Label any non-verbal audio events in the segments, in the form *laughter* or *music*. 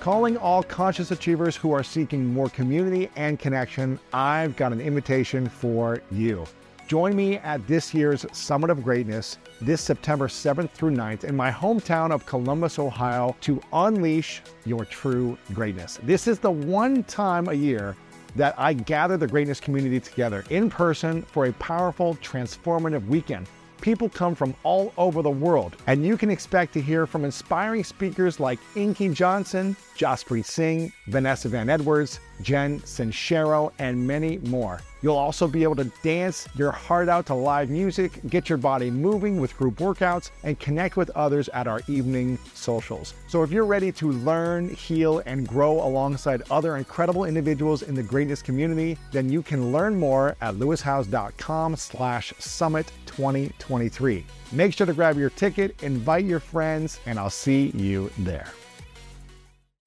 Calling all conscious achievers who are seeking more community and connection, I've got an invitation for you. Join me at this year's Summit of Greatness this September 7th through 9th in my hometown of Columbus, Ohio, to unleash your true greatness. This is the one time a year that I gather the greatness community together in person for a powerful, transformative weekend. People come from all over the world, and you can expect to hear from inspiring speakers like Inky Johnson, Jaspreet Singh, Vanessa Van Edwards, Jen Sincero, and many more. You'll also be able to dance your heart out to live music, get your body moving with group workouts, and connect with others at our evening socials. So if you're ready to learn, heal, and grow alongside other incredible individuals in the greatness community, then you can learn more at lewishowes.com slash summit 2023. Make sure to grab your ticket, invite your friends, and I'll see you there.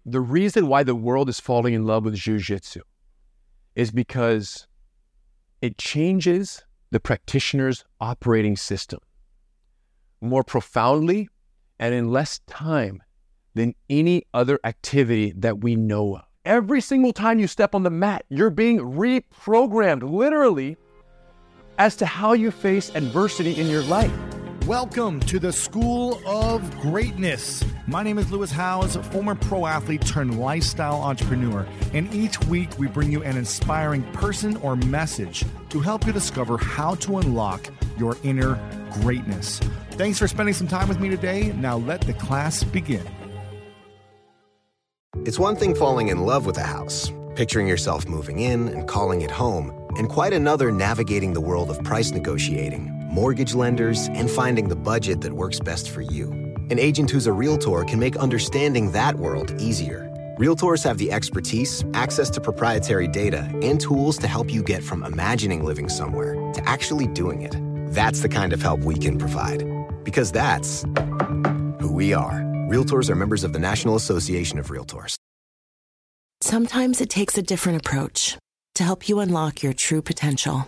The reason why the world is falling in love with Jiu-Jitsu is because it changes the practitioner's operating system more profoundly and in less time than any other activity that we know of. Every single time you step on the mat, you're being reprogrammed literally as to how you face adversity in your life. Welcome to the School of Greatness. My name is Lewis Howes, former pro athlete turned lifestyle entrepreneur, and each week we bring you an inspiring person or message to help you discover how to unlock your inner greatness. Thanks for spending some time with me today. Now let the class begin. It's one thing falling in love with a house, picturing yourself moving in and calling it home, and quite another navigating the world of price negotiating mortgage lenders, and finding the budget that works best for you. An agent who's a realtor can make understanding that world easier. Realtors have the expertise, access to proprietary data, and tools to help you get from imagining living somewhere to actually doing it. That's the kind of help we can provide. Because that's who we are. Realtors are members of the National Association of Realtors. Sometimes it takes a different approach to help you unlock your true potential.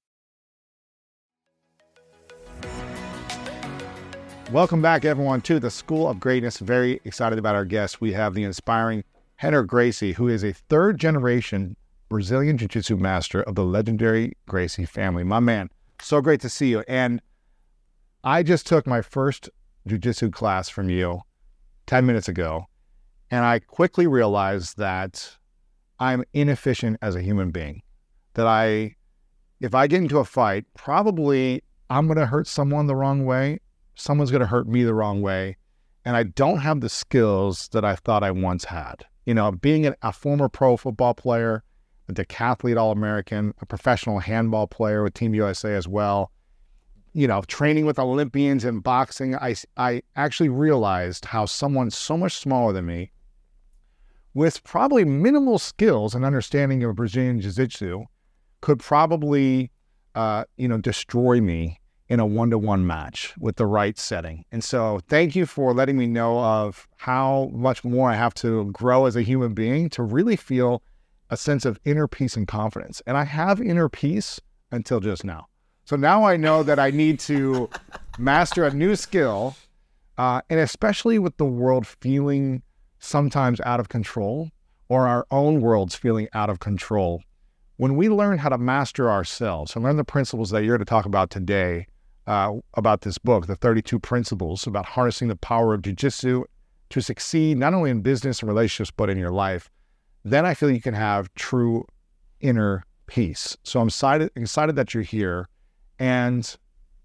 Welcome back, everyone, to the School of Greatness. Very excited about our guest. We have the inspiring Rener Gracie, who is a third generation Brazilian Jiu Jitsu master of the legendary Gracie family. My man, so great to see you. And I just took my first Jiu Jitsu class from you 10 minutes ago, and I quickly realized that I'm inefficient as a human being. That I, if I get into a fight, probably I'm going to hurt someone the wrong way someone's going to hurt me the wrong way. And I don't have the skills that I thought I once had. You know, being a, a former pro football player, a decathlete All American, a professional handball player with Team USA as well, you know, training with Olympians in boxing, I, I actually realized how someone so much smaller than me, with probably minimal skills and understanding of Brazilian Jiu Jitsu, could probably, uh, you know, destroy me in a one to one match with the right setting. And so, thank you for letting me know of how much more I have to grow as a human being to really feel a sense of inner peace and confidence. And I have inner peace until just now. So now I know that I need to *laughs* master a new skill, uh, and especially with the world feeling sometimes out of control or our own worlds feeling out of control. When we learn how to master ourselves and learn the principles that you're going to talk about today, uh, about this book, the 32 principles about harnessing the power of jujitsu to succeed not only in business and relationships, but in your life, then I feel you can have true inner peace. So I'm excited, excited that you're here. And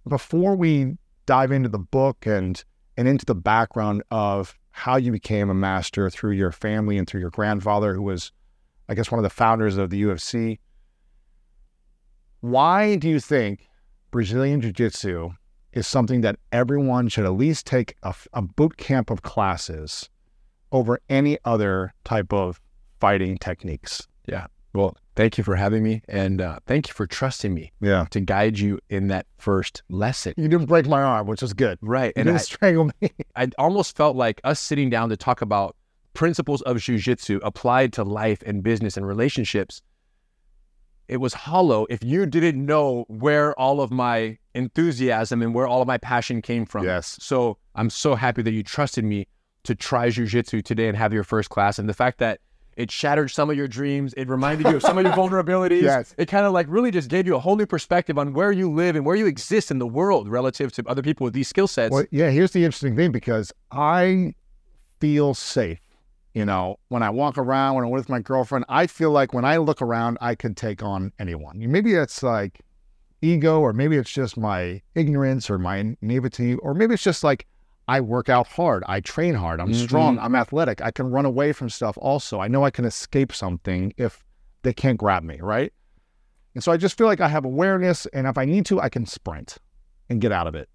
before we dive into the book and and into the background of how you became a master through your family and through your grandfather, who was, I guess, one of the founders of the UFC. Why do you think Brazilian Jiu Jitsu is something that everyone should at least take a, a, boot camp of classes over any other type of fighting techniques. Yeah. Well, thank you for having me, and uh, thank you for trusting me Yeah. to guide you in that first lesson. You didn't break my arm, which is good. Right, You and didn't I, strangle me. *laughs* I almost felt like us sitting down to talk about principles of jujitsu applied to life and business and relationships. It was hollow if you didn't know where all of my enthusiasm and where all of my passion came from. Yes. So I'm so happy that you trusted me to try jujitsu today and have your first class. And the fact that it shattered some of your dreams, it reminded you of some of your *laughs* vulnerabilities. Yes. It kind of like really just gave you a whole new perspective on where you live and where you exist in the world relative to other people with these skill sets. Well, yeah, here's the interesting thing because I feel safe. You know, when I walk around, when I'm with my girlfriend, I feel like when I look around, I can take on anyone. Maybe it's like ego, or maybe it's just my ignorance or my naivety, or maybe it's just like I work out hard, I train hard, I'm mm-hmm. strong, I'm athletic, I can run away from stuff also. I know I can escape something if they can't grab me, right? And so I just feel like I have awareness, and if I need to, I can sprint and get out of it.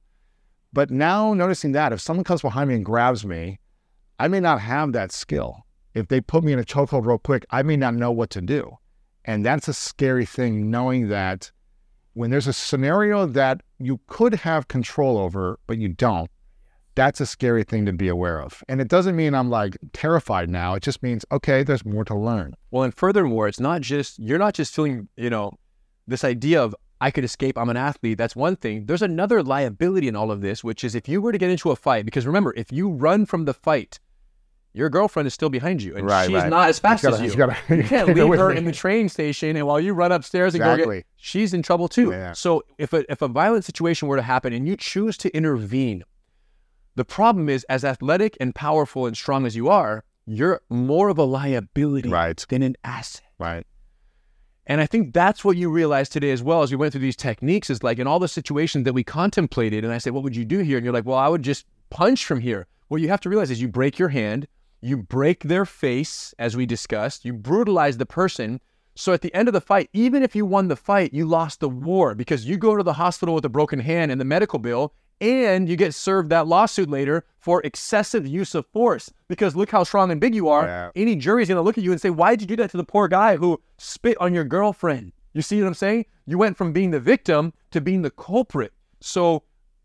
But now noticing that if someone comes behind me and grabs me, I may not have that skill. If they put me in a chokehold real quick, I may not know what to do. And that's a scary thing, knowing that when there's a scenario that you could have control over, but you don't, that's a scary thing to be aware of. And it doesn't mean I'm like terrified now. It just means, okay, there's more to learn. Well, and furthermore, it's not just you're not just feeling, you know, this idea of I could escape, I'm an athlete. That's one thing. There's another liability in all of this, which is if you were to get into a fight, because remember, if you run from the fight, your girlfriend is still behind you, and Right, she's right. not as fast gotta- as you. you gotta- you *laughs* can't leave her me. in the train station, and while you run upstairs and go get, she's in trouble too. Yeah. So if a if a violent situation were to happen and you choose to intervene, the problem is as athletic and powerful and strong as you are, you're more of a liability Right. than an asset. Right. And I think that's what you realized today as well as we went through these techniques is like in all the situations that we contemplated. And I said, what would you do here? And you're like, well, I would just punch from here. What you have to realize is you break your hand, you break their face, as we discussed, you brutalize the person. So at the end of the fight, even if you won the fight, you lost the war because you go to the hospital with a broken hand and the medical bill, and you get served that lawsuit later for excessive use of force. Because look how strong and big you are. Yeah. Any jury's gonna look at you and say, Why did you do that to the poor guy who spit on your girlfriend? You see what I'm saying? You went from being the victim to being the culprit. So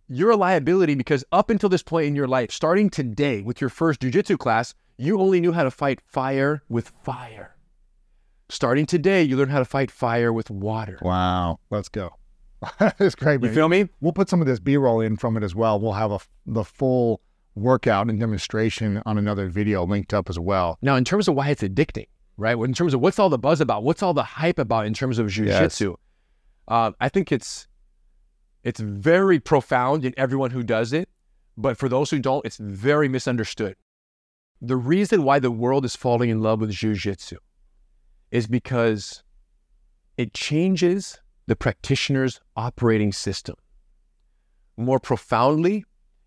you're a liability because up until this point in your life, starting today with your first jujitsu class, you only knew how to fight fire with fire. Starting today, you learn how to fight fire with water. Wow. Let's go. *laughs* it's great, You feel me? We'll put some of this B-roll in from it as well. We'll have a, the full workout and demonstration on another video linked up as well. Now, in terms of why it's addicting, right? In terms of what's all the buzz about, what's all the hype about in terms of jujitsu, uh, I think it's it's very profound in everyone who does it, but for those who don't, it's very misunderstood. The reason why the world is falling in love with jujitsu is because it changes the practitioner's operating system more profoundly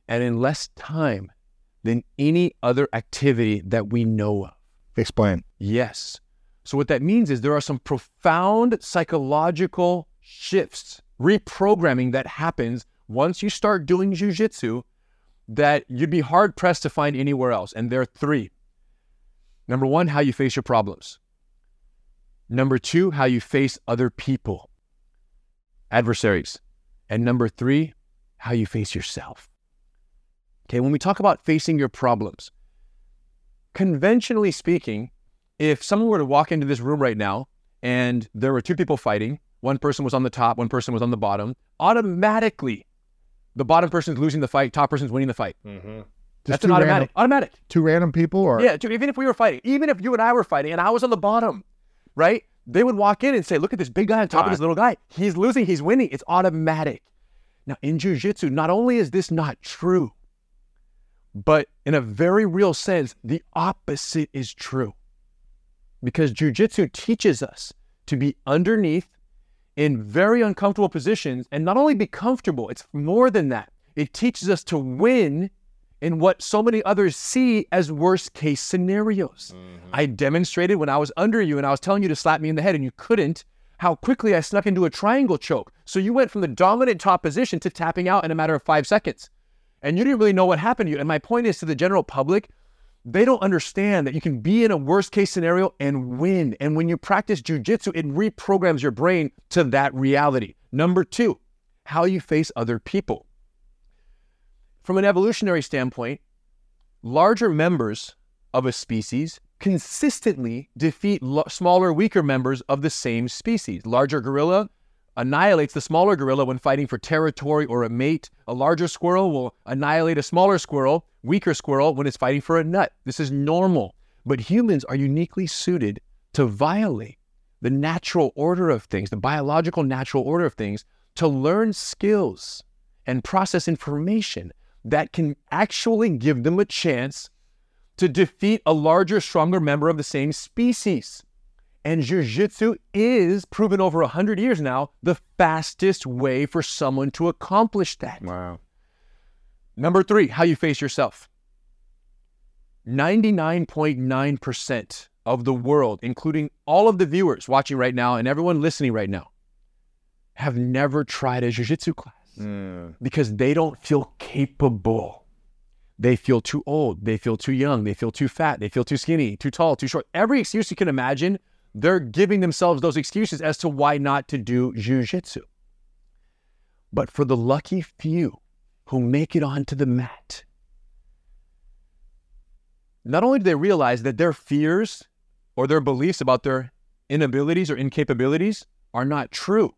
and in less time than any other activity that we know of. Explain. Yes. So, what that means is there are some profound psychological shifts, reprogramming that happens once you start doing jujitsu that you'd be hard pressed to find anywhere else. And there are three. Number one, how you face your problems. Number two, how you face other people, adversaries. And number three, how you face yourself. Okay, when we talk about facing your problems, conventionally speaking, if someone were to walk into this room right now and there were two people fighting, one person was on the top, one person was on the bottom, automatically the bottom person's losing the fight, top person's winning the fight. Mm-hmm. That's two an random- automatic. Automatic. Two random people or Yeah, dude, even if we were fighting, even if you and I were fighting and I was on the bottom, right? They would walk in and say, look at this big guy on top of this little guy. He's losing, he's winning. It's automatic. Now, in jujitsu, not only is this not true, but in a very real sense, the opposite is true. Because jujitsu teaches us to be underneath in very uncomfortable positions and not only be comfortable, it's more than that. It teaches us to win in what so many others see as worst case scenarios. Mm-hmm. I demonstrated when I was under you and I was telling you to slap me in the head and you couldn't, how quickly I snuck into a triangle choke. So you went from the dominant top position to tapping out in a matter of five seconds. And you didn't really know what happened to you. And my point is to the general public, they don't understand that you can be in a worst case scenario and win. And when you practice jujitsu, it reprograms your brain to that reality. Number two, how you face other people. From an evolutionary standpoint, larger members of a species consistently defeat lo- smaller, weaker members of the same species. Larger gorilla annihilates the smaller gorilla when fighting for territory or a mate. A larger squirrel will annihilate a smaller squirrel, weaker squirrel, when it's fighting for a nut. This is normal. But humans are uniquely suited to violate the natural order of things, the biological natural order of things, to learn skills and process information that can actually give them a chance to defeat a larger, stronger member of the same species. And Jiu-Jitsu is proven over 100 years now the fastest way for someone to accomplish that. Wow. Number three, how you face yourself. 99.9% of the world, including all of the viewers watching right now and everyone listening right now, have never tried a jiu-jitsu class Mm. because they don't feel capable. They feel too old. They feel too young. They feel too fat. They feel too skinny, too tall, too short. Every excuse you can imagine, they're giving themselves those excuses as to why not to do jujitsu. But for the lucky few who make it onto the mat, not only do they realize that their fears or their beliefs about their inabilities or incapabilities are not true,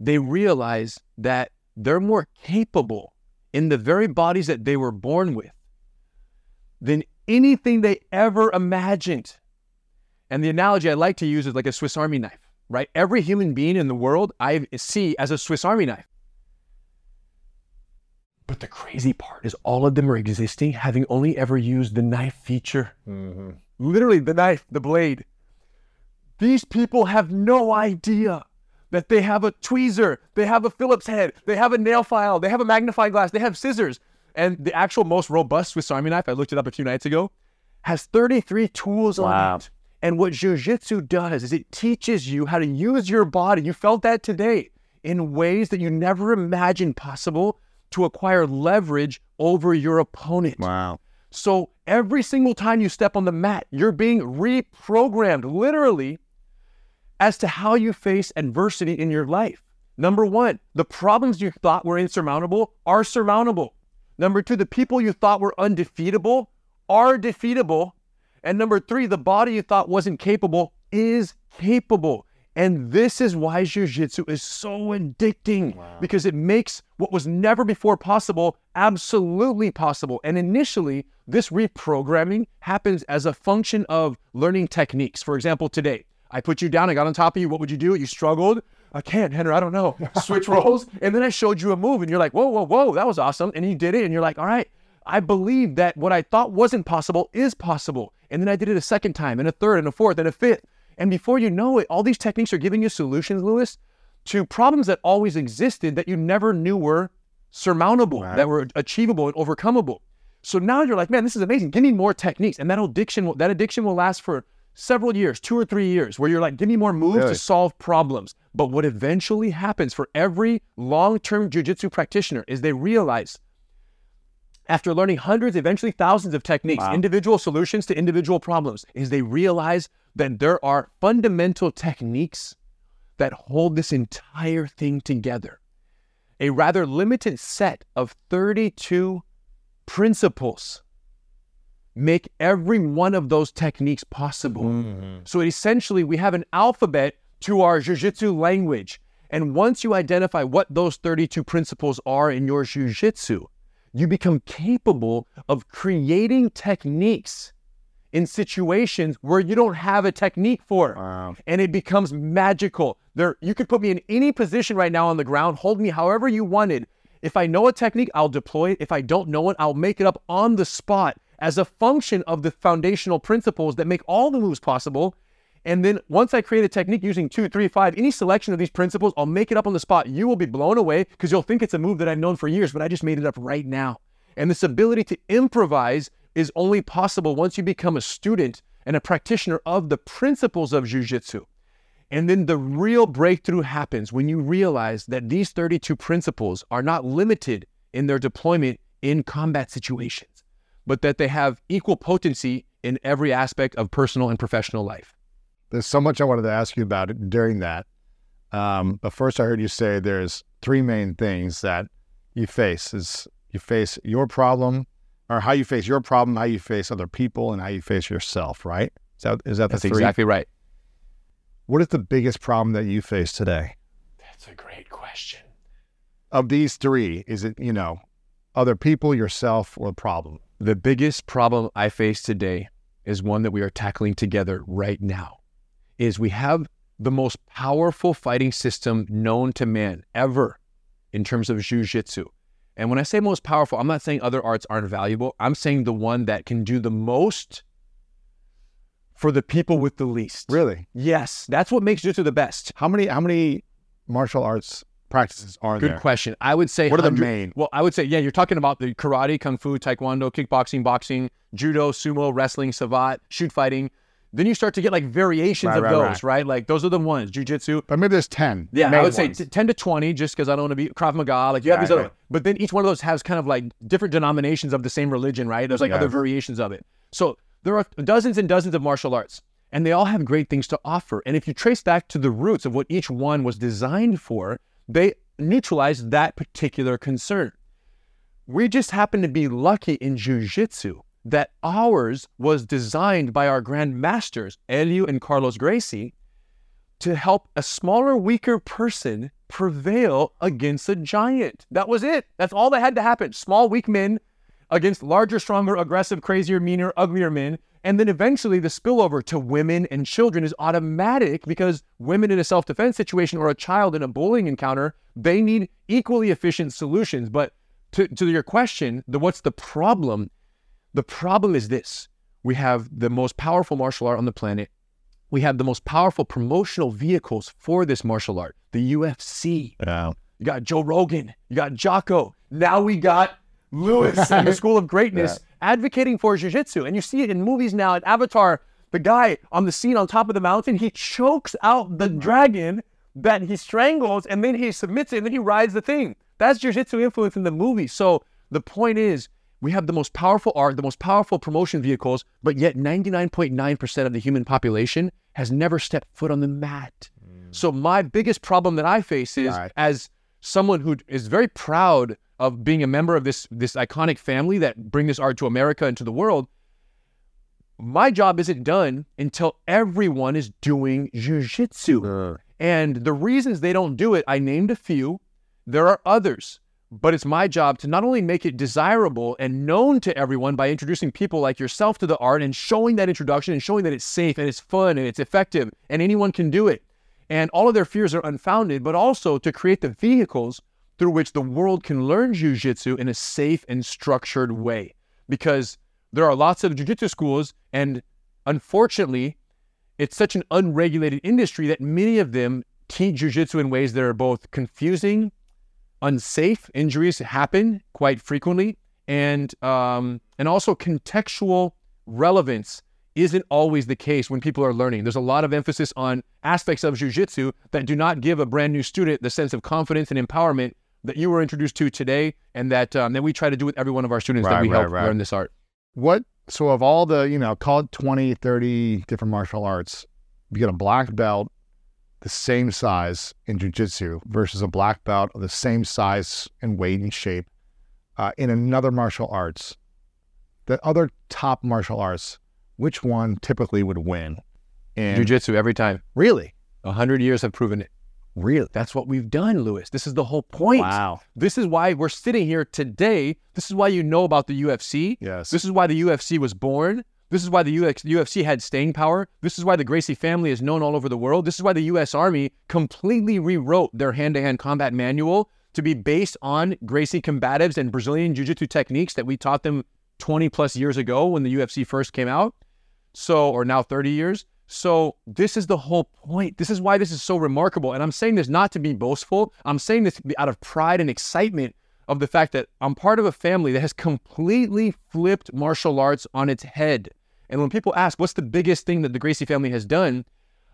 they realize that they're more capable in the very bodies that they were born with than anything they ever imagined. And the analogy I like to use is like a Swiss Army knife, right? Every human being in the world I see as a Swiss Army knife. But the crazy part is all of them are existing having only ever used the knife feature. Mm-hmm. Literally, the knife, the blade. These people have no idea that they have a tweezer, they have a Phillips head, they have a nail file, they have a magnifying glass, they have scissors. And the actual most robust Swiss Army knife, I looked it up a few nights ago, has 33 tools Wow. on it. And what Jiu-Jitsu does is it teaches you how to use your body. You felt that today in ways that you never imagined possible to acquire leverage over your opponent. Wow. So every single time you step on the mat, you're being reprogrammed literally as to how you face adversity in your life. Number one, the problems you thought were insurmountable are surmountable. Number two, the people you thought were undefeatable are defeatable. And number three, the body you thought wasn't capable is capable. And this is why Jiu Jitsu is so addicting because it makes what was never before possible absolutely possible. And initially, this reprogramming happens as a function of learning techniques. For example, today, I put you down, I got on top of you. What would you do? You struggled. I can't, Rener, I don't know. Switch *laughs* roles. And then I showed you a move, and you're like, whoa, whoa, whoa, that was awesome. And you did it, and you're like, all right, I believe that what I thought wasn't possible is possible. And then I did it a second time, and a third, and a fourth, and a fifth. And before you know it, all these techniques are giving you solutions, Lewis, to problems that always existed that you never knew were surmountable, Right. that were achievable and overcomeable. So now you're like, man, this is amazing. Give me more techniques. And that addiction will, that addiction will last for several years, two or three years, where you're like, give me more moves Really? to solve problems. But what eventually happens for every long-term jujitsu practitioner is they realize after learning hundreds, eventually thousands of techniques, Wow. individual solutions to individual problems, is they realize that there are fundamental techniques that hold this entire thing together. A rather limited set of 32 principles make every one of those techniques possible. Mm-hmm. So essentially, we have an alphabet to our jiu-jitsu language. And once you identify what those 32 principles are in your jiu-jitsu, you become capable of creating techniques in situations where you don't have a technique for. Wow. And it becomes magical. There, you could put me in any position right now on the ground, hold me however you wanted. If I know a technique, I'll deploy it. If I don't know it, I'll make it up on the spot as a function of the foundational principles that make all the moves possible. And then once I create a technique using two, three, five, any selection of these principles, I'll make it up on the spot. You will be blown away because you'll think it's a move that I've known for years, but I just made it up right now. And this ability to improvise is only possible once you become a student and a practitioner of the principles of jujitsu. And then the real breakthrough happens when you realize that these 32 principles are not limited in their deployment in combat situations. but that they have equal potency in every aspect of personal and professional life. There's so much I wanted to ask you about it during that. Um, but first, I heard you say there's three main things that you face: is you face your problem, or how you face your problem, how you face other people, and how you face yourself. Right? Is that is that That's the three? exactly right. What is the biggest problem that you face today? That's a great question. Of these three, is it you know other people, yourself, or a problem? The biggest problem I face today is one that we are tackling together right now. Is we have the most powerful fighting system known to man ever in terms of jiu-jitsu. And when I say most powerful, I'm not saying other arts aren't valuable. I'm saying the one that can do the most for the people with the least. Really? Yes, that's what makes jiu-jitsu the best. How many how many martial arts practices are Good there? Good question. I would say What are the main? Well, I would say yeah. You're talking about the karate, kung fu, taekwondo, kickboxing, boxing, judo, sumo, wrestling, savate, shoot fighting. Then you start to get like variations Right, of right, those, right. right. Like those are the ones. Jujitsu. But maybe there's ten. Yeah, I would say t- 10 to 20 just because I don't want to be Krav Maga. Like you have these other, but then each one of those has kind of like different denominations of the same religion, right? There's like other variations of it. So there are dozens and dozens of martial arts, and they all have great things to offer. And if you trace back to the roots of what each one was designed for, they neutralize that particular concern. We just happen to be lucky in jujitsu that ours was designed by our grandmasters, Helio and Carlos Gracie, to help a smaller, weaker person prevail against a giant. That was it. That's all that had to happen. Small, weak men against larger, stronger, aggressive, crazier, meaner, uglier men. And then eventually the spillover to women and children is automatic because women in a self defense situation or a child in a bullying encounter, they need equally efficient solutions. But to, to your question, the what's the problem? The problem is this we have the most powerful martial art on the planet. We have the most powerful promotional vehicles for this martial art, the UFC. Yeah. You got Joe Rogan, you got Jocko. Now we got Lewis and the *laughs* School of Greatness advocating for jiu-jitsu. And you see it in movies now. At Avatar, the guy on the scene on top of the mountain, he chokes out the mm-hmm. dragon that he strangles and then he submits it and then he rides the thing. That's jiu-jitsu influence in the movie. So the point is, we have the most powerful art, the most powerful promotion vehicles, but yet 99.9% of the human population has never stepped foot on the mat. Mm. So my biggest problem that I face is Right. as someone who is very proud of being a member of this this iconic family that bring this art to America and to the world. My job isn't done until everyone is doing jujitsu. Uh. And the reasons they don't do it, I named a few. There are others, but it's my job to not only make it desirable and known to everyone by introducing people like yourself to the art and showing that introduction and showing that it's safe and it's fun and it's effective and anyone can do it. And all of their fears are unfounded, but also to create the vehicles through which the world can learn jujitsu in a safe and structured way. Because there are lots of jujitsu schools, and unfortunately, it's such an unregulated industry that many of them teach jujitsu in ways that are both confusing, unsafe. Injuries happen quite frequently, and um, and also contextual relevance isn't always the case when people are learning. There's a lot of emphasis on aspects of jujitsu that do not give a brand new student the sense of confidence and empowerment that you were introduced to today, and that um, that we try to do with every one of our students that we right, help right. learn this art. What so of all the, you know, call it 20, 30 different martial arts, you get a black belt the same size in jiu-jitsu versus a black belt of the same size and weight and shape uh, in another martial arts. The other top martial arts, which one typically would win? And Jiu-jitsu every time. really, A hundred years have proven it. really, That's what we've done, Lewis. This is the whole point. wow, This is why we're sitting here today. This is why you know about the UFC. yes, This is why the UFC was born. This is why the UFC had staying power. This is why the Gracie family is known all over the world. This is why the U.S. Army completely rewrote their hand-to-hand combat manual to be based on Gracie combatives and Brazilian Jiu-Jitsu techniques that we taught them 20 plus years ago when the UFC first came out. So, or now 30 years. So, this is the whole point. This is why this is so remarkable. And I'm saying this not to be boastful. I'm saying this out of pride and excitement of the fact that I'm part of a family that has completely flipped martial arts on its head. And when people ask, what's the biggest thing that the Gracie family has done?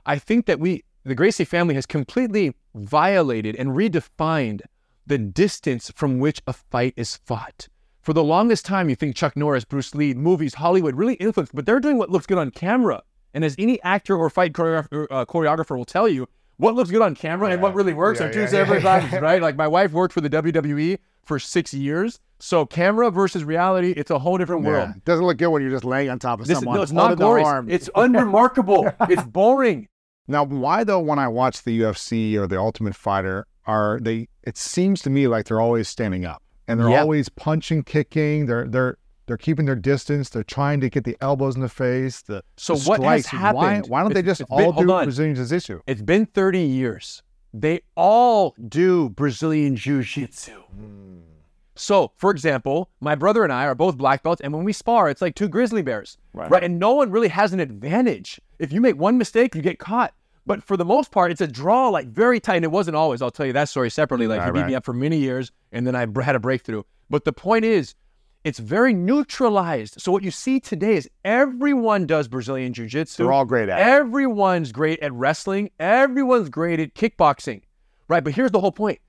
I think that we, the Gracie family, has completely violated and redefined the distance from which a fight is fought. For the longest time, you think Chuck Norris, Bruce Lee, movies, Hollywood really influenced, but they're doing what looks good on camera. And as any actor or fight choreographer, uh, choreographer will tell you, what looks good on camera and what really works Yeah, are two yeah, separate yeah. things, right? Like my wife worked for the WWE for six years. So camera versus reality, it's a whole different world. Yeah. Doesn't look good when you're just laying on top of This, someone. no, it's not the glorious. arm. It's unremarkable. *laughs* it's boring. Now, why though? When I watch the UFC or the Ultimate Fighter, are they? It seems to me like they're always standing up and they're Yeah. always punching, kicking. They're they're they're keeping their distance. They're trying to get the elbows in the face. The So the what has strikes. Why, happened- why don't they just it's been- all do. Brazilian Jiu-Jitsu? It's been 30 years. They all do Brazilian Jiu Jitsu. Hmm. So, for example, my brother and I are both black belts, and when we spar, it's like two grizzly bears, right. And no one really has an advantage. If you make one mistake, you get caught. But for the most part, it's a draw, like very tight. And it wasn't always. I'll tell you that story separately. Like he beat right. me up for many years, and then I had a breakthrough. But the point is, it's very neutralized. So what you see today is everyone does Brazilian Jiu Jitsu. They're all great at it. Everyone's great at wrestling. Everyone's great at kickboxing, right? But here's the whole point.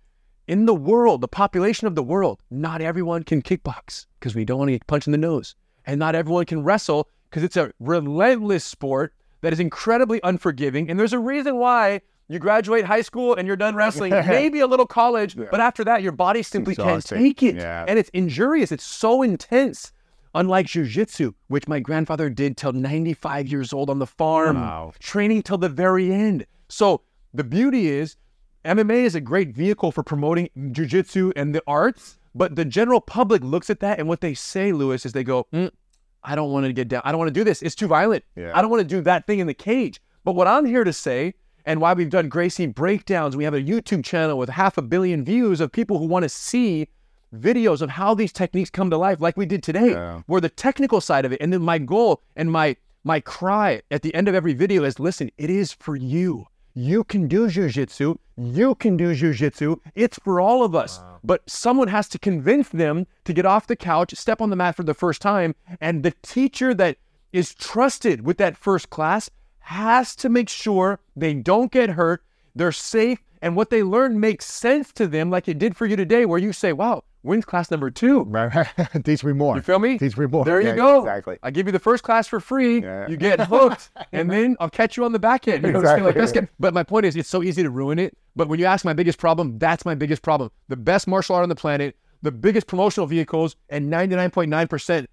In the world, the population of the world, not everyone can kickbox because we don't want to get punched in the nose. And not everyone can wrestle because it's a relentless sport that is incredibly unforgiving. And there's a reason why you graduate high school and you're done wrestling, *laughs* maybe a little college, but after that, your body simply can't take it. Yeah. And it's injurious. It's so intense. Unlike jujitsu, which my grandfather did till 95 years old on the farm, Wow. training till the very end. So the beauty is, MMA is a great vehicle for promoting jujitsu and the arts, but the general public looks at that and what they say, Lewis, is they go, "Mm, I don't want to get down. I don't want to do this. It's too violent. Yeah. I don't want to do that thing in the cage. But what I'm here to say, and why we've done Gracie breakdowns, we have a YouTube channel with half a billion views of people who want to see videos of how these techniques come to life, like we did today, Yeah. where the technical side of it, and then my goal and my my cry at the end of every video is, listen, it is for you. You can do jujitsu. You can do jujitsu. It's for all of us. But someone has to convince them to get off the couch, step on the mat for the first time, and the teacher that is trusted with that first class has to make sure they don't get hurt, they're safe, and what they learn makes sense to them, like it did for you today, where you say, wow, when's class number two? *laughs* Teach me more. You feel me? Teach me more. There you go. Exactly. I give you the first class for free. Yeah. You get hooked, *laughs* and then I'll catch you on the back end. You know, Exactly. like, get- but my point is, it's so easy to ruin it. But when you ask my biggest problem, that's my biggest problem. The best martial art on the planet, the biggest promotional vehicles, and 99.9%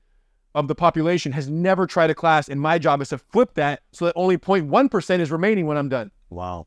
of the population has never tried a class. And my job is to flip that so that only 0.1% is remaining when I'm done. Wow.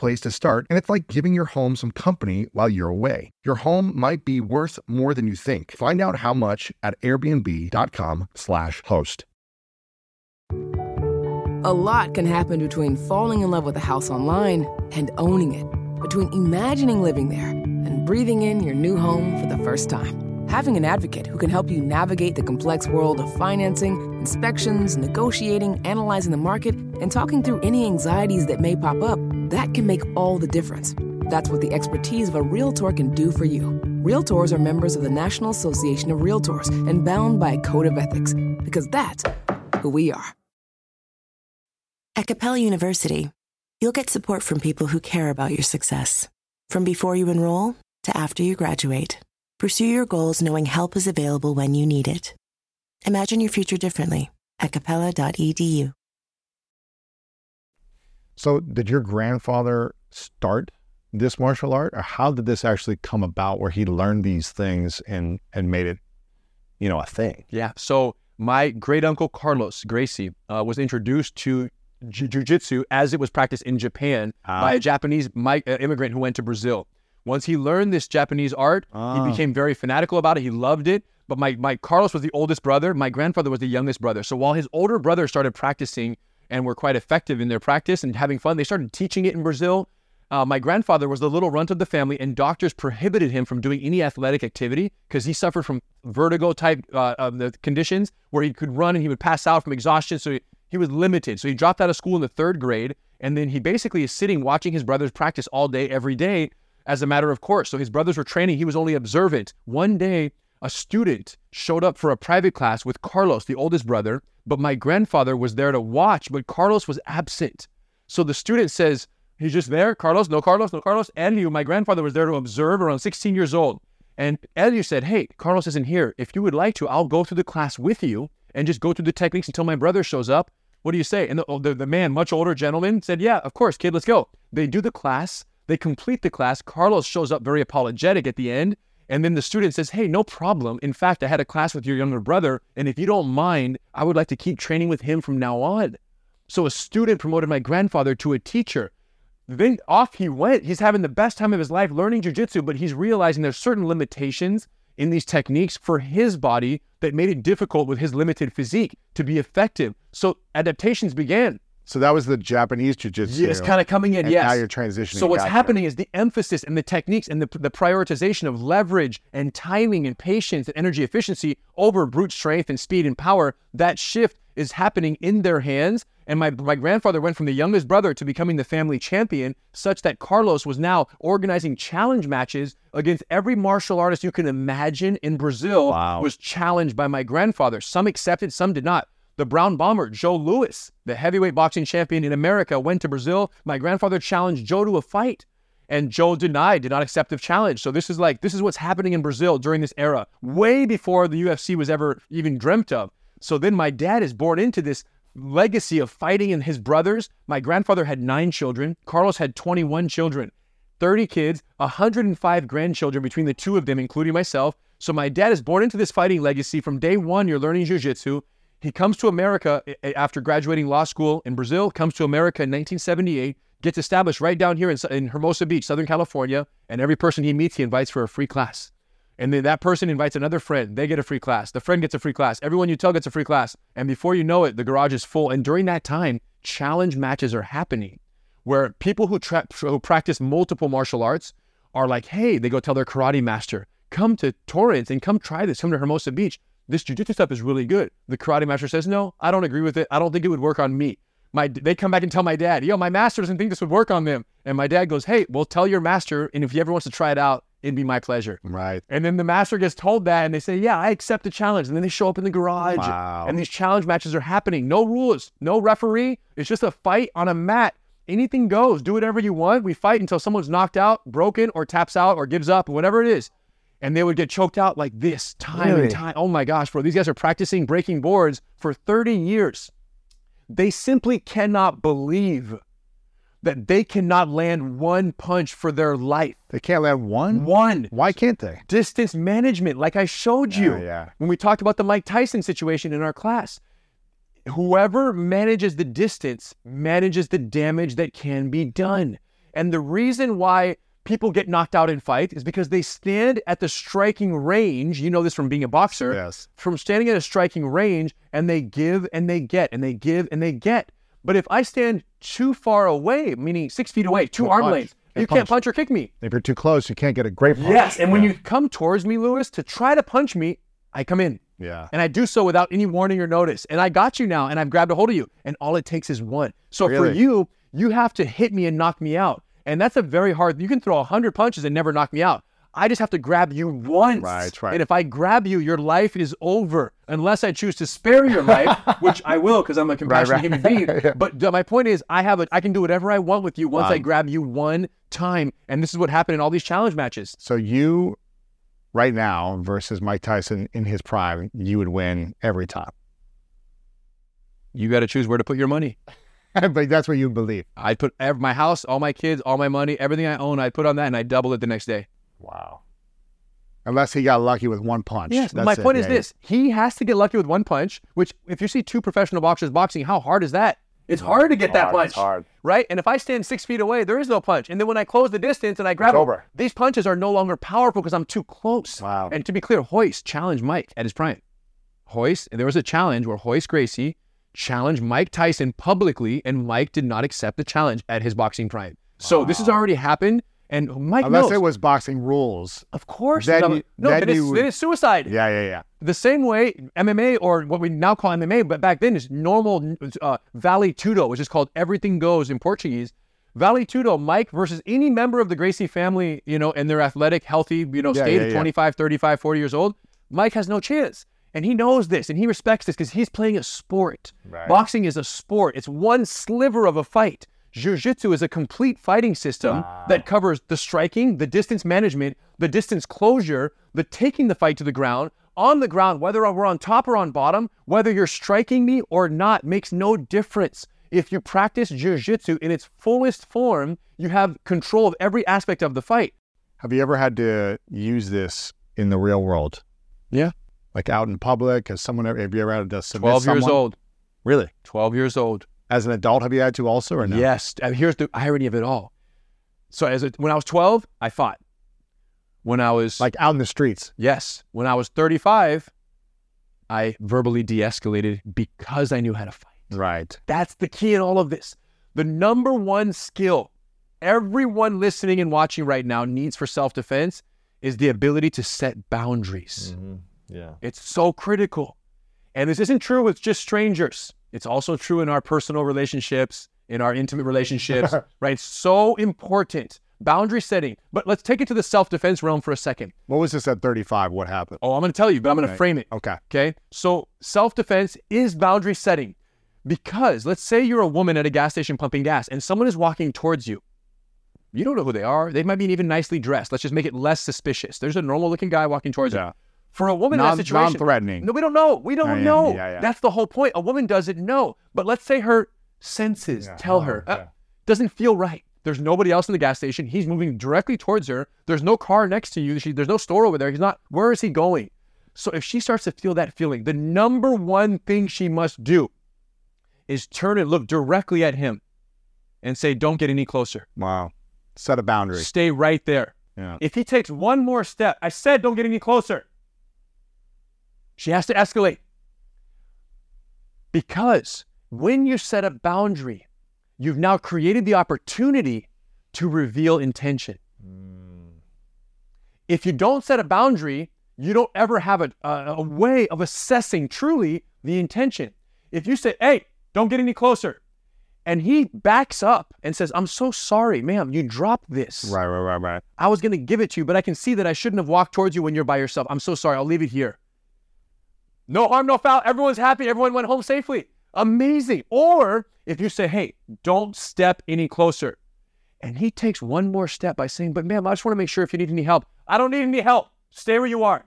place to start, and it's like giving your home some company while you're away. Your home might be worth more than you think. Find out how much at airbnb.com/slash host. A lot can happen between falling in love with a house online and owning it, between imagining living there and breathing in your new home for the first time. Having an advocate who can help you navigate the complex world of financing, inspections, negotiating, analyzing the market, and talking through any anxieties that may pop up, that can make all the difference. That's what the expertise of a Realtor can do for you. Realtors are members of the National Association of Realtors and bound by a code of ethics, because that's who we are. At Capella University, you'll get support from people who care about your success. From before you enroll to after you graduate, pursue your goals knowing help is available when you need it. Imagine your future differently at capella.edu. So, did your grandfather start this martial art, or how did this actually come about, where he learned these things and and made it, you know, a thing? Yeah. So my great uncle Carlos Gracie uh, was introduced to ju- jujitsu as it was practiced in Japan by a Japanese mi- uh, immigrant who went to Brazil. Once he learned this Japanese art, Ah. he became very fanatical about it. He loved it. But my, my Carlos was the oldest brother. My grandfather was the youngest brother. So while his older brother started practicing and were quite effective in their practice and having fun, they started teaching it in Brazil. uh, my grandfather was the little runt of the family, and doctors prohibited him from doing any athletic activity because he suffered from vertigo type uh, of the conditions where he could run and he would pass out from exhaustion. So he, he was limited. So he dropped out of school in the third grade, and then he basically is sitting watching his brothers practice all day, every day, as a matter of course. So his brothers were training, he was only observant. One day, a student showed up for a private class with Carlos, the oldest brother, but my grandfather was there to watch, but Carlos was absent. So the student says, He's just there. Carlos, no Carlos, no Carlos. Helio, my grandfather was there to observe around 16 years old. And Helio said, Hey, Carlos isn't here. If you would like to, I'll go through the class with you and just go through the techniques until my brother shows up. What do you say? And the, the, the man, much older gentleman, said, Yeah, of course, kid, let's go. They do the class, they complete the class. Carlos shows up very apologetic at the end. And then the student says, Hey, no problem. In fact, I had a class with your younger brother. And if you don't mind, I would like to keep training with him from now on. So a student promoted my grandfather to a teacher. Then off he went. He's having the best time of his life learning jujitsu, but he's realizing there's certain limitations in these techniques for his body that made it difficult with his limited physique to be effective. So adaptations began. So that was the Japanese jiu-jitsu. It's kind of coming in, and yes. Now you're transitioning. So what's Gotcha. happening is the emphasis and the techniques and the, the prioritization of leverage and timing and patience and energy efficiency over brute strength and speed and power. That shift is happening in their hands. And my, my grandfather went from the youngest brother to becoming the family champion, such that Carlos was now organizing challenge matches against every martial artist you can imagine in Brazil Wow. was challenged by my grandfather. Some accepted, some did not. The Brown Bomber, Joe Louis, the heavyweight boxing champion in America, went to Brazil. My grandfather challenged Joe to a fight. And Joe denied, did not accept the challenge. So this is like, this is what's happening in Brazil during this era, way before the UFC was ever even dreamt of. So then my dad is born into this legacy of fighting and his brothers. My grandfather had nine children. Carlos had 21 children, 30 kids, 105 grandchildren between the two of them, including myself. So my dad is born into this fighting legacy. From day one, you're learning jujitsu. He comes to America a- a- after graduating law school in Brazil, comes to America in 1978, gets established right down here in, in Hermosa Beach, Southern California, and every person he meets, he invites for a free class. And then that person invites another friend. They get a free class. The friend gets a free class. Everyone you tell gets a free class. And before you know it, the garage is full. And during that time, challenge matches are happening where people who, tra- who practice multiple martial arts are like, hey, they go tell their karate master, come to Torrance and come try this. Come to Hermosa Beach. This jujitsu stuff is really good. The karate master says, no, I don't agree with it. I don't think it would work on me. My, they come back and tell my dad, yo, my master doesn't think this would work on them. And my dad goes, hey, well, tell your master. And if he ever wants to try it out, it'd be my pleasure. Right. And then the master gets told that, and they say, "Yeah, I accept the challenge." And then they show up in the garage, Wow. and these challenge matches are happening. No rules, no referee. It's just a fight on a mat. Anything goes. Do whatever you want. We fight until someone's knocked out, broken, or taps out, or gives up, whatever it is. And they would get choked out like this, time Really? and time. Oh my gosh, bro! These guys are practicing breaking boards for 30 years. They simply cannot believe that they cannot land one punch for their life. They can't land one. One Why can't they? distance management, like I showed you Yeah, yeah. when we talked about the Mike Tyson situation in our class. Whoever manages the distance manages the damage that can be done. And the reason why people get knocked out in fight is because they stand at the striking range. You know this from being a boxer. Yes. From standing at a striking range and they give and they get and they give and they get. But if I stand too far away, meaning six feet away, two arm punch. lengths, Can't you can't punch. punch or kick me. If you're too close, you can't get a great punch. Yes, and when you come towards me, Lewis, to try to punch me, I come in. Yeah. And I do so without any warning or notice. And I got you now, and I've grabbed a hold of you. And all it takes is one. So for you, you have to hit me and knock me out. And that's a very hard, you can throw a 100 punches and never knock me out. I just have to grab you once. Right, right. And if I grab you, your life is over unless I choose to spare your life, *laughs* which I will because I'm a compassionate right. human being. *laughs* But uh, my point is, I have a, I can do whatever I want with you once I um, grab you one time. And this is what happened in all these challenge matches. So you, right now, versus Mike Tyson in his prime, you would win every time. You got to choose where to put your money. *laughs* *laughs* but that's what you believe. I'd put ev- my house, all my kids, all my money, everything I own, I'd put on that and I'd double it the next day. Wow. Unless he got lucky with one punch. Yes, That's my it. point is Yeah, this. He has to get lucky with one punch, which if you see two professional boxers boxing, how hard is that? It's hard to get that hard, punch. it's hard. Right? And if I stand six feet away, there is no punch. And then when I close the distance and I grab 'em, over. these punches are no longer powerful because I'm too close. Wow. And to be clear, Royce challenged Mike at his prime. Royce, and there was a challenge where Royce Gracie challenged Mike Tyson publicly, and Mike did not accept the challenge at his boxing prime. So this has already happened, and Mike Unless knows. it was boxing rules. of course, then no, you- no, then then, it's, would- then it's suicide. Yeah, yeah, yeah. The same way MMA or what we now call MMA, but back then is normal uh, Vale Tudo, which is called Everything Goes in Portuguese. Vale Tudo, Mike versus any member of the Gracie family, you know, and their athletic, healthy, you know, Yeah, state yeah, of yeah. 25, 35, 40 years old, Mike has no chance. And he knows this and he respects this because he's playing a sport. Right. Boxing is a sport, it's one sliver of a fight. Jiu Jitsu is a complete fighting system ah. that covers the striking, the distance management, the distance closure, the taking the fight to the ground, on the ground, whether we're on top or on bottom, whether you're striking me or not, makes no difference. If you practice Jiu Jitsu in its fullest form, you have control of every aspect of the fight. Have you ever had to use this in the real world? Yeah. Like out in public? Has someone ever, have you ever had to submit 12 years old. Really? 12 years old. As an adult, have you had to also or no? Yes. And here's the irony of it all. So as a, when I was 12, I fought. When I was Like out in the streets. yes, when I was 35, I verbally de-escalated because I knew how to fight. Right. That's the key in all of this. The number one skill everyone listening and watching right now needs for self-defense is the ability to set boundaries. Mm-hmm. Yeah. It's so critical. And this isn't true with just strangers. It's also true in our personal relationships, in our intimate relationships, *laughs* right? It's so important. Boundary setting. But let's take it to the self defense realm for a second. What was this at 35? What happened? Oh, I'm going to tell you, but I'm going to Right. frame it. Okay. Okay. So self defense is boundary setting because let's say you're a woman at a gas station pumping gas and someone is walking towards you. You don't know who they are. They might be even nicely dressed. Let's just make it less suspicious. There's a normal looking guy walking towards Yeah. you. For a woman Non- in that situation, non-threatening. No, we don't know. We don't Yeah, yeah, know. yeah, yeah. That's the whole point. A woman doesn't know. But let's say her senses tell Oh, her uh, doesn't feel right. There's nobody else in the gas station. He's moving directly towards her. There's no car next to you. She, there's no store over there. He's not. Where is he going? So if she starts to feel that feeling, the number one thing she must do is turn and look directly at him and say, "Don't get any closer. Wow. Set a boundary. Stay right there." Yeah. If he takes one more step, I said, "Don't get any closer." She has to escalate. Because when you set a boundary, you've now created the opportunity to reveal intention. Hmm. If you don't set a boundary, you don't ever have a, a, a way of assessing truly the intention. If you say, hey, don't get any closer, and he backs up and says, I'm so sorry, ma'am, you dropped this. Right, right, right, right. I was going to give it to you, but I can see that I shouldn't have walked towards you when you're by yourself. I'm so sorry. I'll leave it here. No harm, no foul. Everyone's happy. Everyone went home safely. Amazing. Or if you say, hey, don't step any closer. And he takes one more step by saying, but ma'am, I just want to make sure if you need any help. I don't need any help. Stay where you are.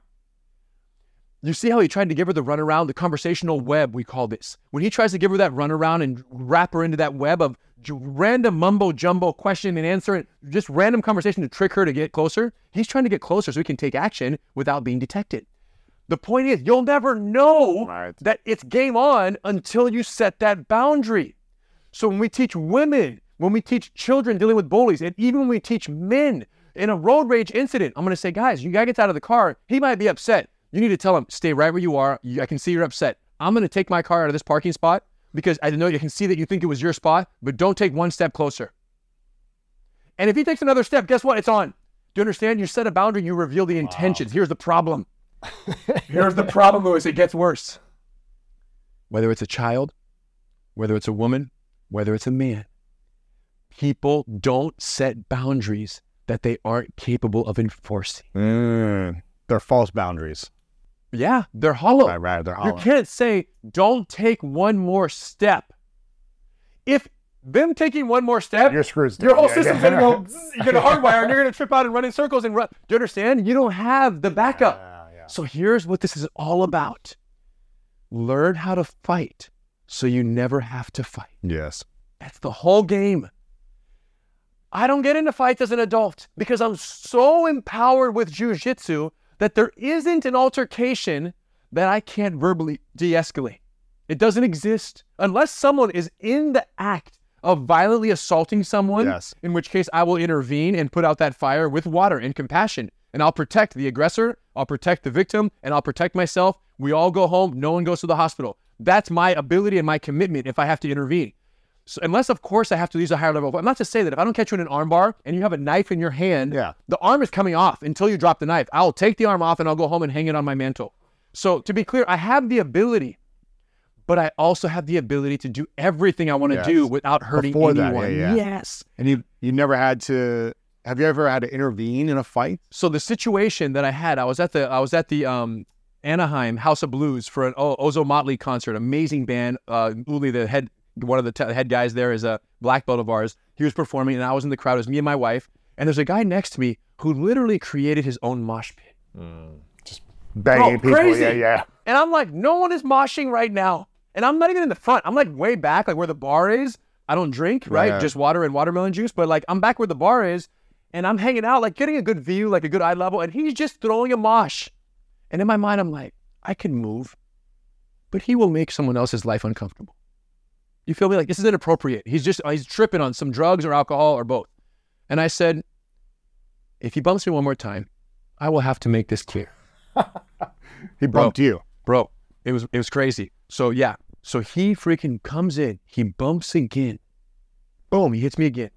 You see how he tried to give her the runaround, the conversational web, we call this. When he tries to give her that runaround and wrap her into that web of random mumbo jumbo question and answer and just random conversation to trick her to get closer, he's trying to get closer so he can take action without being detected. The point is, you'll never know Right. that it's game on until you set that boundary. So when we teach women, when we teach children dealing with bullies, and even when we teach men in a road rage incident, I'm going to say, guys, you guy gets out of the car, he might be upset. You need to tell him, stay right where you are. I can see you're upset. I'm going to take my car out of this parking spot because I know you can see that you think it was your spot, but don't take one step closer. And if he takes another step, guess what? It's on. Do you understand? You set a boundary, you reveal the intentions. Here's the problem. Here's the problem, Lewis. It gets worse. Whether it's a child, whether it's a woman, whether it's a man, people don't set boundaries that they aren't capable of enforcing. Mm, they're false boundaries. Yeah, they're hollow. Right, right. They're hollow. You can't say, don't take one more step. If them taking one more step, You're screwed. your whole Yeah, system's yeah. gonna go, you're gonna hardwire and you're gonna trip out and run in circles and run. Do you understand? You don't have the backup. So here's what this is all about learn how to fight so you never have to fight. Yes. That's the whole game. I don't get into fights as an adult because I'm so empowered with jujitsu that there isn't an altercation that I can't verbally de escalate. It doesn't exist unless someone is in the act of violently assaulting someone, Yes. in which case I will intervene and put out that fire with water and compassion. And I'll protect the aggressor, I'll protect the victim, and I'll protect myself. We all go home, no one goes to the hospital. That's my ability and my commitment if I have to intervene. So unless, of course, I have to use a higher level. I'm not to say that if I don't catch you in an armbar and you have a knife in your hand, Yeah. the arm is coming off until you drop the knife. I'll take the arm off and I'll go home and hang it on my mantle. So to be clear, I have the ability, but I also have the ability to do everything I want to Yes. do without hurting Before that, anyone. yeah, yeah. Yes. And you you never had to. Have you ever had to intervene in a fight? So the situation that I had, I was at the I was at the um, Anaheim House of Blues for an o- Ozomatli concert. Amazing band. Uh, Uli, the head one of the t- head guys there, is a black belt of ours. He was performing, and I was in the crowd. It was me and my wife, and there's a guy next to me who literally created his own mosh pit. Just banging people. crazy. Yeah, yeah. And I'm like, no one is moshing right now. And I'm not even in the front. I'm like way back, like where the bar is. I don't drink, right? Yeah. Just water and watermelon juice. But like I'm back where the bar is and I'm hanging out, like getting a good view, like a good eye level. And he's just throwing a mosh. And in my mind, I'm like, I can move, but he will make someone else's life uncomfortable. You feel me? Like this is inappropriate. He's just, he's tripping on some drugs or alcohol or both. And I said, if he bumps me one more time, I will have to make this clear *laughs* He bumped you. bro. It was it was crazy. So yeah, so he freaking comes in, he bumps again, boom, he hits me again.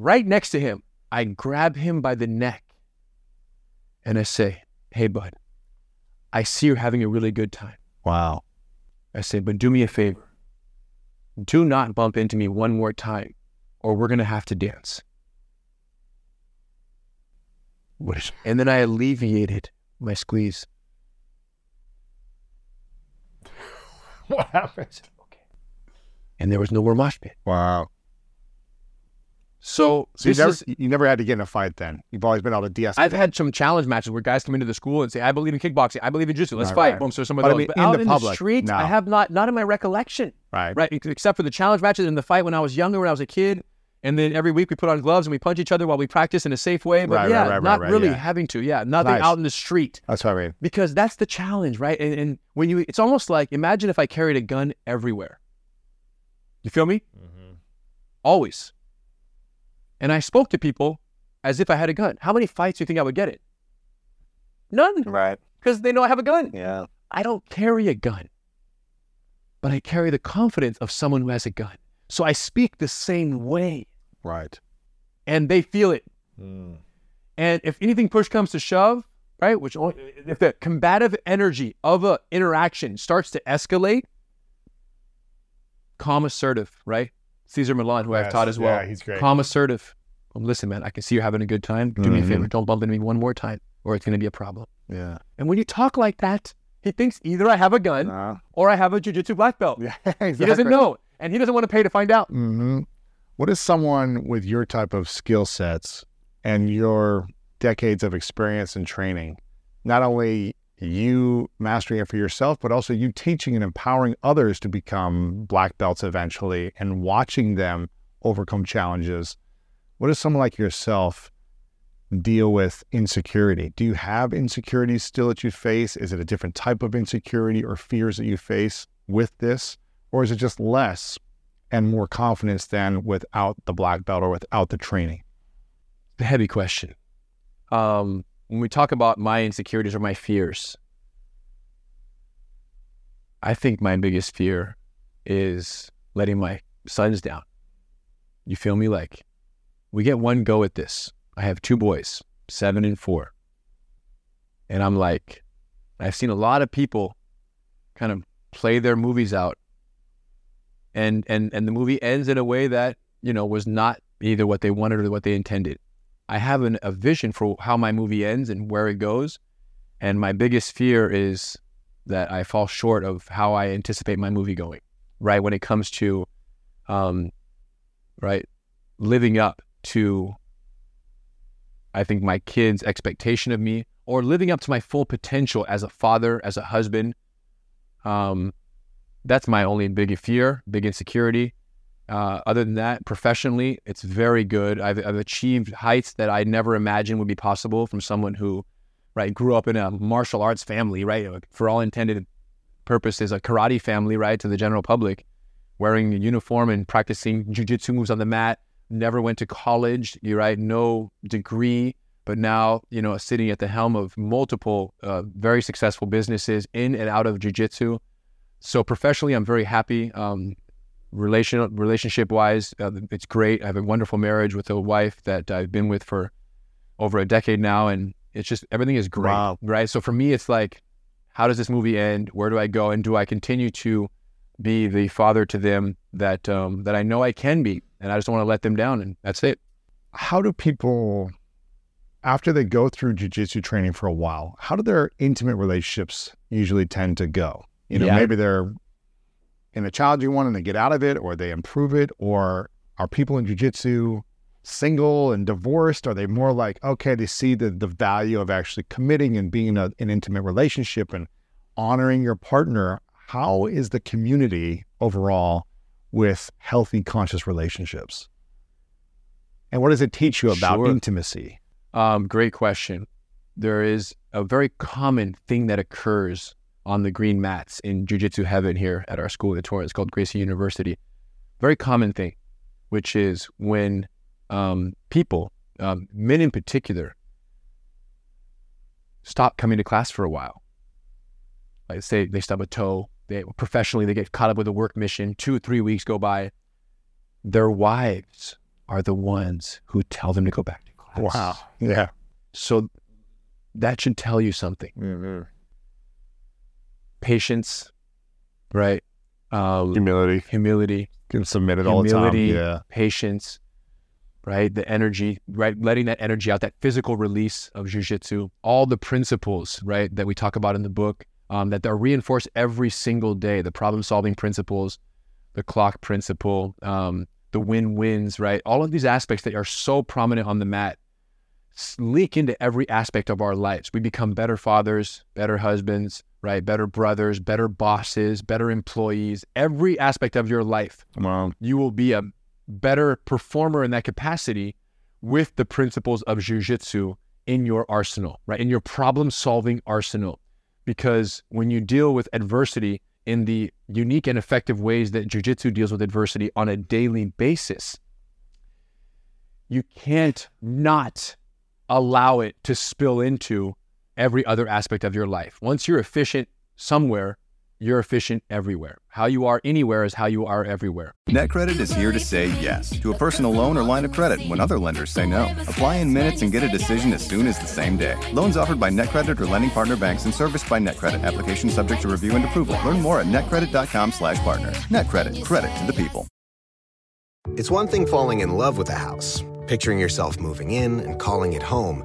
Right next to him, I grab him by the neck, and I say, "Hey, bud, I see you're having a really good time." Wow. I say, "But do me a favor. Do not bump into me one more time, or we're gonna have to dance." What is? And then I alleviated my squeeze. *laughs* What happened? and there was no more mosh pit. Wow. So, So you this never is, you never had to get in a fight then. You've always been able to de-escalate. I've had some challenge matches where guys come into the school and say, "I believe in kickboxing. I believe in jiu-jitsu. Let's Right, fight." right. Boom. So some of But I mean, but in out the in public, the street, no. I have not, not in my recollection, right. right? Except for the challenge matches and the fight when I was younger, when I was a kid, and then every week we put on gloves and we punch each other while we practice in a safe way. But Right, right, yeah, right, right, not right, really yeah. having to. Yeah, nothing Nice. out in the street That's what I mean. because that's the challenge, right? And, and when you, it's almost like imagine if I carried a gun everywhere. You feel me? Mm-hmm. Always. And I spoke to people as if I had a gun. How many fights do you think I would get it? None, Right. because they know I have a gun. Yeah. I don't carry a gun, but I carry the confidence of someone who has a gun. So I speak the same way, Right. and they feel it. Hmm. And if anything push comes to shove, right, which only, if the combative energy of a interaction starts to escalate, calm, assertive, right? Cesar Millan, who I've taught as well. yeah, he's great. Calm, assertive. Well, listen, man, I can see you're having a good time. Do me a Mhm. favor, don't bump into me one more time, or it's going to be a problem. Yeah. And when you talk like that, he thinks either I have a gun Uh, or I have a jujitsu black belt. yeah. exactly. *laughs* He doesn't know, and he doesn't want to pay to find out. hmm What is someone with your type of skill sets and your decades of experience and training, not only you mastering it for yourself, but also you teaching and empowering others to become black belts eventually and watching them overcome challenges? What does someone like yourself deal with insecurity? Do you have insecurities still that you face? Is it a different type of insecurity or fears that you face with this? Or is it just less and more confidence than without the black belt or without the training? It's a heavy question. Um, when we talk about my insecurities or my fears, I think my biggest fear is letting my sons down. You feel me? Like, we get one go at this. I have two boys, seven and four. And I'm like, I've seen a lot of people kind of play their movies out. And and and the movie ends in a way that, you know, was not either what they wanted or what they intended. I have an, a vision for how my movie ends and where it goes. And my biggest fear is that I fall short of how I anticipate my movie going, right? When it comes to, um, right, living up to, I think, my kids' expectation of me or living up to my full potential as a father, as a husband. Um, that's my only big fear, big insecurity. Uh, other than that, professionally, it's very good. I've, I've achieved heights that I never imagined would be possible from someone who, right, grew up in a martial arts family, right, for all intended purposes, a karate family, right, to the general public, wearing a uniform and practicing jujitsu moves on the mat. Never went to college, you right, no degree, but now you know sitting at the helm of multiple uh, very successful businesses in and out of jujitsu. So professionally, I'm very happy. Um, relation relationship wise, uh, it's great. I have a wonderful marriage with a wife that I've been with for over a decade now, and it's just everything is great, Wow. right? So for me, it's like, how does this movie end? Where do I go? And do I continue to be the father to them that um, that I know I can be? And I just don't want to let them down, and that's it. How do people, after they go through jujitsu training for a while, how do their intimate relationships usually tend to go? You know, Yeah. maybe they're in a challenging one and they get out of it, or they improve it, or are people in jujitsu single and divorced? Are they more like, okay, they see the, the value of actually committing and being a, an intimate relationship and honoring your partner? How is the community overall with healthy, conscious relationships? And what does it teach you about Sure. intimacy? Um, great question. There is a very common thing that occurs on the green mats in Jiu-Jitsu heaven here at our school in Torrance. It's called Gracie University. Very common thing, which is when um, people, um, men in particular, stop coming to class for a while. Like say they stub a toe, they professionally they get caught up with a work mission. Two, or three weeks go by. Their wives are the ones who tell them to go back to class. Wow. Yeah. So that should tell you something. Patience, right? Um, Humility. humility, Can submit it all the time. Yeah. patience, right? The energy, right? Letting that energy out, that physical release of jujitsu, all the principles, right, that we talk about in the book, um, that are reinforced every single day. The problem-solving principles, the clock principle, um, the win-wins, right? All of these aspects that are so prominent on the mat leak into every aspect of our lives. We become better fathers, better husbands, right? Better brothers, better bosses, better employees. Every aspect of your life Well, you will be a better performer in that capacity with the principles of jujitsu in your arsenal, right? In your problem solving arsenal. Because when you deal with adversity in the unique and effective ways that jujitsu deals with adversity on a daily basis, you can't not allow it to spill into every other aspect of your life. Once you're efficient somewhere, you're efficient everywhere. How you are anywhere is how you are everywhere. NetCredit is here to say yes to a personal loan or line of credit when other lenders say no. Apply in minutes and get a decision as soon as the same day. Loans offered by NetCredit or lending partner banks and serviced by NetCredit. Application subject to review and approval. Learn more at netcredit.com/partner. NetCredit. Credit to the people. It's one thing falling in love with a house, picturing yourself moving in and calling it home,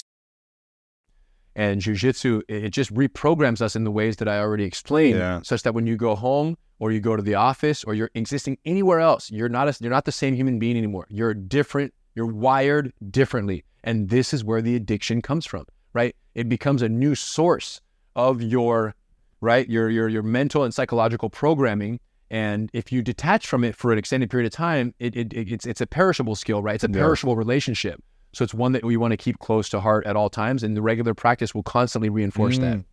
And jujitsu, it just reprograms us in the ways that I already explained, Yeah. such that when you go home or you go to the office or you're existing anywhere else, you're not a, you're not the same human being anymore. You're different. You're wired differently, and this is where the addiction comes from, right? It becomes a new source of your right your your your mental and psychological programming. And if you detach from it for an extended period of time, it, it, it- it's it's a perishable skill, right? It's a Yeah. perishable relationship. So it's one that we want to keep close to heart at all times, and the regular practice will constantly reinforce that. Mm.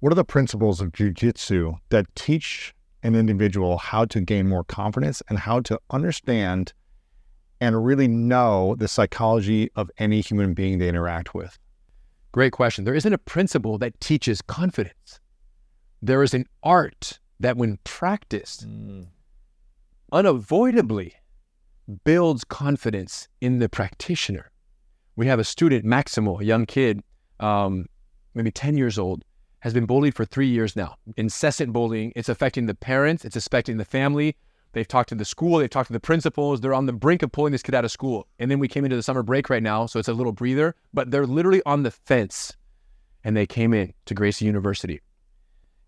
What are the principles of jujitsu that teach an individual how to gain more confidence and how to understand and really know the psychology of any human being they interact with? Great question. There isn't a principle that teaches confidence. There is an art that, when practiced, unavoidably builds confidence in the practitioner. We have a student, Maximo, a young kid, um, maybe 10 years old, has been bullied for three years now. Incessant bullying. It's affecting the parents, it's affecting the family. They've talked to the school, they've talked to the principals. They're on the brink of pulling this kid out of school. And then we came into the summer break right now, so it's a little breather, but they're literally on the fence. And they came in to Gracie University.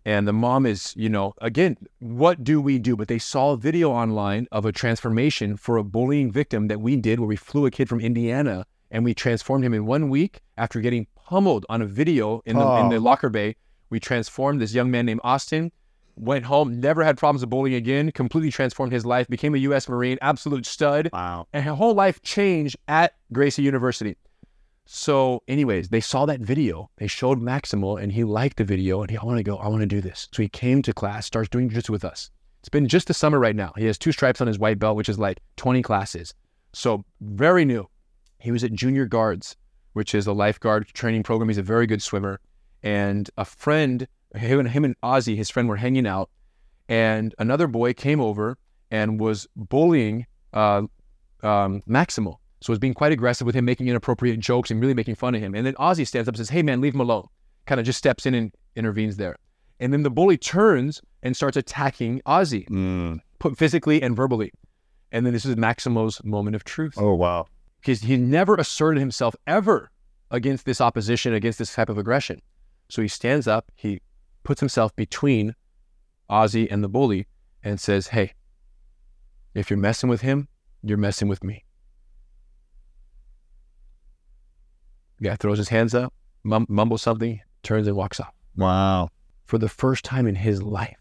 And the mom is, you know, again, what do we do? But they saw a video online of a transformation for a bullying victim that we did where we flew a kid from Indiana and we transformed him in one week after getting pummeled on a video in the, in Oh. the locker bay. We transformed this young man named Austin. went home, never had problems with bullying again, completely transformed his life, became a U.S. Marine, absolute stud. Wow. And his whole life changed at Gracie University. So, anyways, they saw that video. They showed Maximo and he liked the video, and he, I want to go. I want to do this. So he came to class, starts doing jiu-jitsu with us. It's been just the summer right now. He has two stripes on his white belt, which is like 20 classes. So very new. He was at Junior Guards, which is a lifeguard training program. He's a very good swimmer. And a friend, him and, him and Ozzy, his friend, were hanging out, and another boy came over and was bullying uh, um, Maximo. So was being quite aggressive with him, making inappropriate jokes and really making fun of him. And then Ozzy stands up and says, "Hey man, leave him alone." Kind of just steps in and intervenes there. And then the bully turns and starts attacking Ozzy, Mm. put physically and verbally. And then this is Maximo's moment of truth Oh wow. Because he never asserted himself ever against this opposition, against this type of aggression. So he stands up, he puts himself between Ozzy and the bully and says, Hey, if you're messing with him, you're messing with me. The guy throws his hands up, mum- mumbles something, turns and walks off. Wow. For the first time in his life,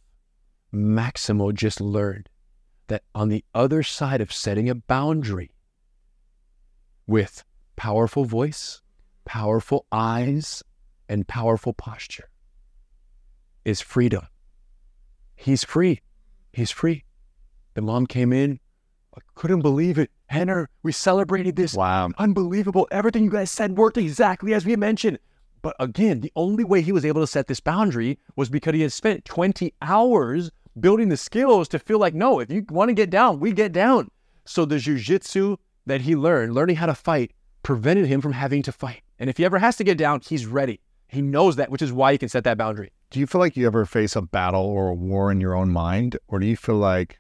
Maximo just learned that on the other side of setting a boundary with powerful voice, powerful eyes, and powerful posture is freedom. He's free. He's free. The mom came in. I couldn't believe it. Rener, we celebrated this. Wow. Unbelievable. Everything you guys said worked exactly as we mentioned. But again, the only way he was able to set this boundary was because he had spent 20 hours building the skills to feel like, no, if you want to get down, we get down. So the jujitsu that he learned, learning how to fight, prevented him from having to fight. And if he ever has to get down, he's ready. He knows that, which is why he can set that boundary. Do you feel like you ever face a battle or a war in your own mind? Or do you feel like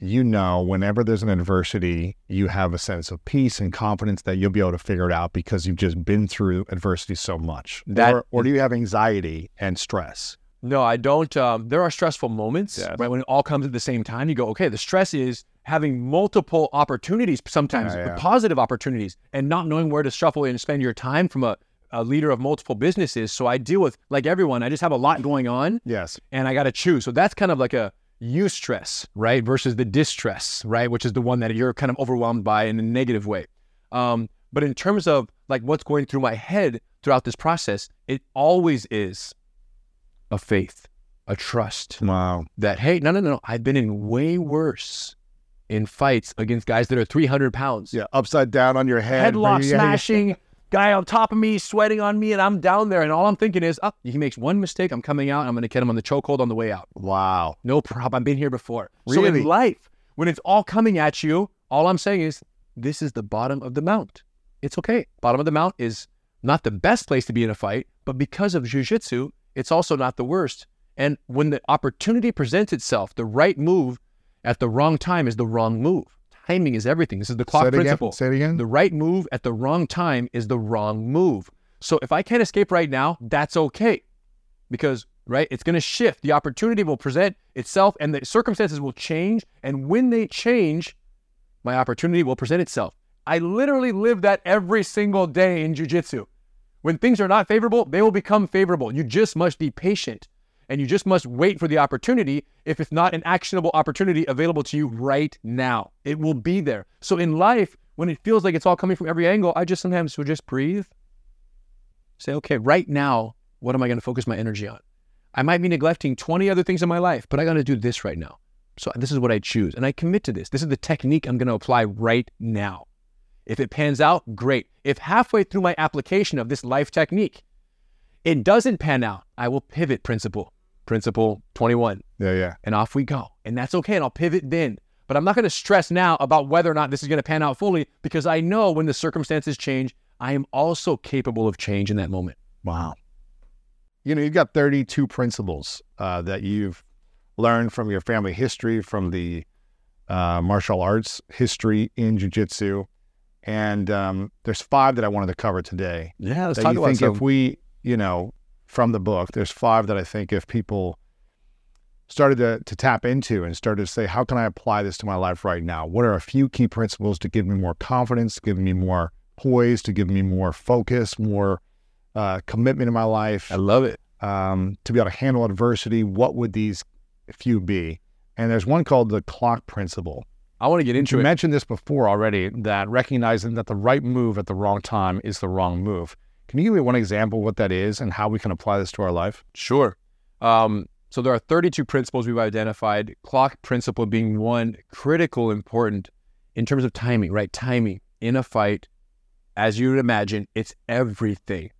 you know whenever there's an adversity, you have a sense of peace and confidence that you'll be able to figure it out because you've just been through adversity so much? That- or, or do you have anxiety and stress? No, I don't. Um, there are stressful moments, Yes. right? When it all comes at the same time, you go, okay, the stress is having multiple opportunities, sometimes Yeah, yeah. positive opportunities, and not knowing where to shuffle and spend your time from a, a leader of multiple businesses. So I deal with, like everyone, I just have a lot going on Yes. and I got to choose. So that's kind of like a eustress, right? Versus the distress, right? Which is the one that you're kind of overwhelmed by in a negative way. Um, but in terms of like what's going through my head throughout this process, it always is a faith, a trust Wow. that, hey, no, no, no, I've been in way worse in fights against guys that are 300 pounds. Yeah. Upside down on your head. Headlock *laughs* Yeah, yeah. smashing, guy on top of me, sweating on me, and I'm down there. And all I'm thinking is, oh, he makes one mistake, I'm coming out, I'm going to get him on the chokehold on the way out. Wow. No problem. I've been here before. Really? So in life, when it's all coming at you, all I'm saying is this is the bottom of the mount. It's okay. Bottom of the mount is not the best place to be in a fight, but because of jujitsu, it's also not the worst. And when the opportunity presents itself, the right move at the wrong time is the wrong move. Timing is everything. This is the clock Say it again. principle. Say it again. The right move at the wrong time is the wrong move. So if I can't escape right now, that's okay. Because, right, it's going to shift. The opportunity will present itself and the circumstances will change. And when they change, my opportunity will present itself. I literally live that every single day in jujitsu. When things are not favorable, they will become favorable. You just must be patient and you just must wait for the opportunity if it's not an actionable opportunity available to you right now. It will be there. So in life, when it feels like it's all coming from every angle, I just sometimes will just breathe. Say, okay, right now, what am I going to focus my energy on? I might be neglecting 20 other things in my life, but I got to do this right now. So this is what I choose. And I commit to this. This is the technique I'm going to apply right now. If it pans out, great. If halfway through my application of this life technique, it doesn't pan out, I will pivot principle, principle 21, Yeah. Yeah. and off we go. And that's okay. And I'll pivot then. But I'm not going to stress now about whether or not this is going to pan out fully because I know when the circumstances change, I am also capable of change in that moment. Wow. You know, you've got 32 principles uh, that you've learned from your family history, from the uh, martial arts history in jujitsu. And um, there's five that I wanted to cover today. Yeah, let's that you think if we, you know, from the book, there's five that I think if people started to, to tap into and started to say, how can I apply this to my life right now? What are a few key principles to give me more confidence, to give me more poise, to give me more focus, more uh, commitment in my life? I love it. um, to be able to handle adversity, what would these few be. And there's one called the clock principle. I want to get into You it. mentioned this before already that recognizing that the right move at the wrong time is the wrong move. Can you give me one example of what that is and how we can apply this to our life? Sure. Um, so there are 32 principles we've identified. Clock principle being one critical, important in terms of timing, right? Timing in a fight, as you would imagine, it's everything.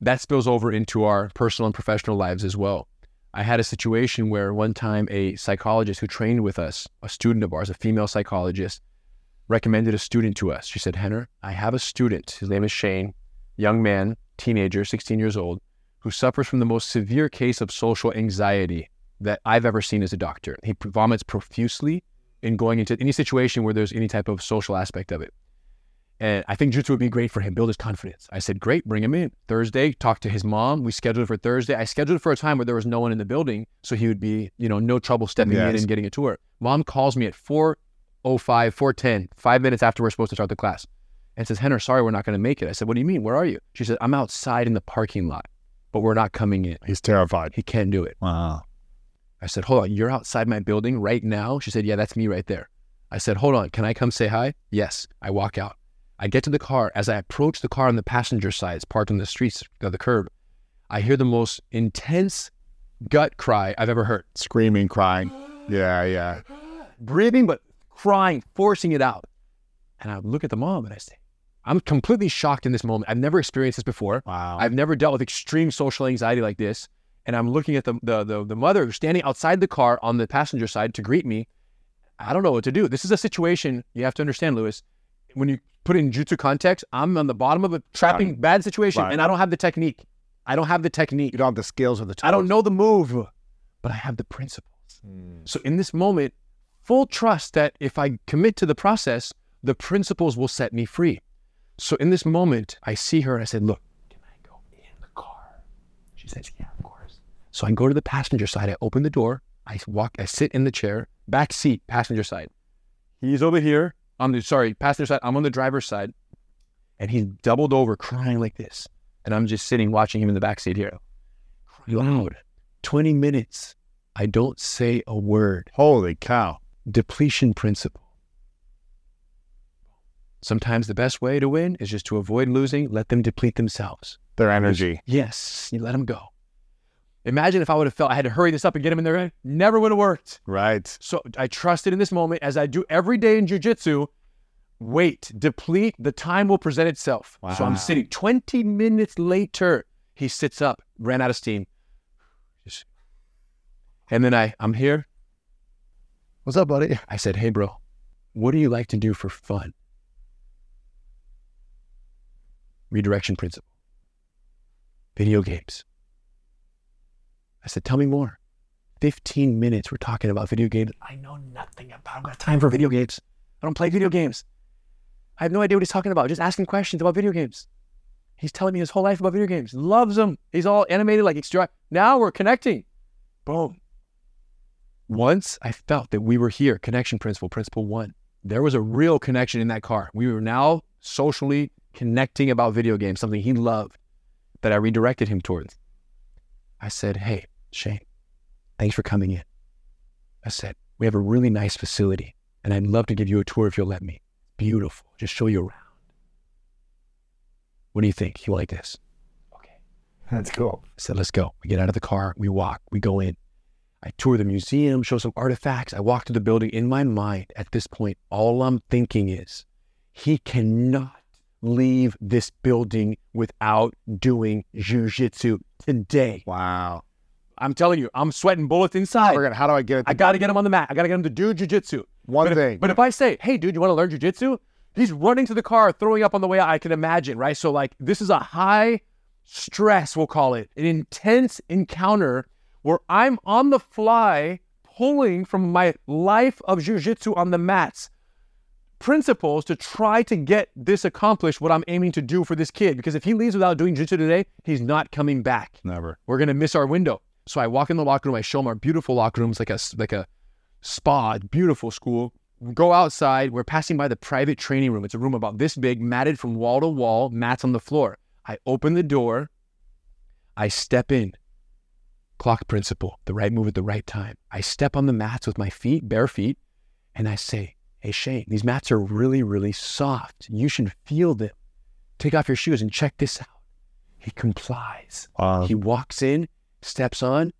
That spills over into our personal and professional lives as well. I had a situation where one time a psychologist who trained with us, a student of ours, a female psychologist, recommended a student to us. She said, Rener, I have a student. His name is Shane, young man, teenager, 16 years old who suffers from the most severe case of social anxiety that I've ever seen as a doctor. He vomits profusely in going into any situation where there's any type of social aspect of it. And I think Jutsu would be great for him, build his confidence. I said, great, bring him in. Thursday, talk to his mom. We scheduled for Thursday. I scheduled for a time where there was no one in the building, so he would be, you know, no trouble stepping in and getting a tour. Mom calls me at 4.05, 4.10, five minutes after we're supposed to start the class, and says, Rener, sorry, we're not going to make it. I said, what do you mean? Where are you? She said, I'm outside in the parking lot, but we're not coming in. He's terrified. He can't do it. Wow. I said, hold on, you're outside my building right now? She said, yeah, that's me right there. I said, hold on, can I come say hi? Yes. I walk out. I get to the car. As I approach the car on the passenger side, it's parked on the streets of the curb, I hear the most intense gut cry I've ever heard. Screaming, crying. Yeah, yeah. Breathing, but crying, forcing it out. And I look at the mom and I say, I'm completely shocked in this moment. I've never experienced this before. Wow. I've never dealt with extreme social anxiety like this. And I'm looking at the, the the the mother who's standing outside the car on the passenger side to greet me. I don't know what to do. This is a situation you have to understand, Lewis. When you put it in jutsu context, I'm on the bottom of a trapping bad situation, Right. and I don't have the technique. I don't have the technique. you don't have the skills or the I don't know the move, but I have the principles. Hmm. So in this moment, full trust that if I commit to the process, the principles will set me free. So in this moment, I see her and I said, Look, can I go in the car? She says, Yeah, of course. So I go to the passenger side, I open the door, I walk, I sit in the chair, back seat, passenger side. He's over here. on the sorry, passenger side, I'm on the driver's side. And he's doubled over crying like this. And I'm just sitting watching him in the back seat here. Loud. 20 minutes. I don't say a word. Holy cow. Depletion principle. Sometimes the best way to win is just to avoid losing, let them deplete themselves. Their energy. Yes, you let them go. Imagine if I would have felt I had to hurry this up and get him in there. Never would have worked. Right. So I trusted in this moment as I do every day in jujitsu. Wait, deplete, the time will present itself. Wow. So I'm sitting 20 minutes later. He sits up, ran out of steam. Just- And then I, I'm here. What's up, buddy? I said, Hey, bro, what do you like to do for fun? Redirection principle. Video games. I said, Tell me more. 15 minutes we're talking about video games. I know nothing about I don't got time for video games. I don't play video games. I have no idea what he's talking about. Just asking questions about video games. He's telling me his whole life about video games. Loves them. He's all animated like extra. Now we're connecting. Boom. Once I felt that we were here, connection principle, principle one, there was a real connection in that car. We were now socially connecting about video games, something he loved that I redirected him towards. I said, Hey, Shane, thanks for coming in. I said, We have a really nice facility, and I'd love to give you a tour if you'll let me. Beautiful. Just show you around. What do you think? You like this? Okay. That's cool. I said, let's go. We get out of the car, we walk, we go in. I tour the museum, show some artifacts. I walk to the building. In my mind, at this point, all I'm thinking is, he cannot leave this building without doing jujitsu today. Wow. I'm telling you, I'm sweating bullets inside. Forget, how do I get it? I got to get him on the mat. I got to get him to do jujitsu. One but thing. If, but if I say, hey, dude, you want to learn jujitsu? He's running to the car, throwing up on the way out. I can imagine, right? So, like, this is a high stress, we'll call it, an intense encounter where I'm on the fly pulling from my life of jujitsu on the mats principles to try to get this accomplished, what I'm aiming to do for this kid. Because if he leaves without doing jiu-jitsu today, he's not coming back. Never. We're gonna miss our window. So I walk in the locker room. I show him our beautiful locker rooms, like a like a spa, beautiful school. We go outside. We're passing by the private training room. It's a room about this big, matted from wall to wall, mats on the floor. I open the door. I step in. Clock principle, the right move at the right time. I step on the mats with my feet, bare feet, and I say, Hey, Shane, these mats are really, really soft. You should feel them. Take off your shoes and check this out. He complies. Wow. He walks in, steps on.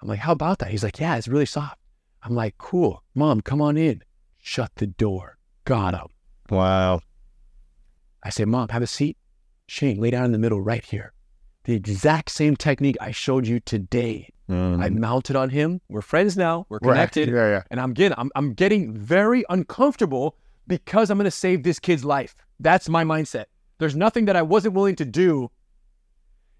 I'm like, How about that? He's like, Yeah, it's really soft. I'm like, Cool. Mom, come on in. Shut the door. Got him. Wow. I say, Mom, have a seat. Shane, lay down in the middle right here. The exact same technique I showed you today. I mounted on him. We're friends now. We're connected. Yeah, yeah. And I'm getting, I'm, I'm getting very uncomfortable because I'm going to save this kid's life. That's my mindset. There's nothing that I wasn't willing to do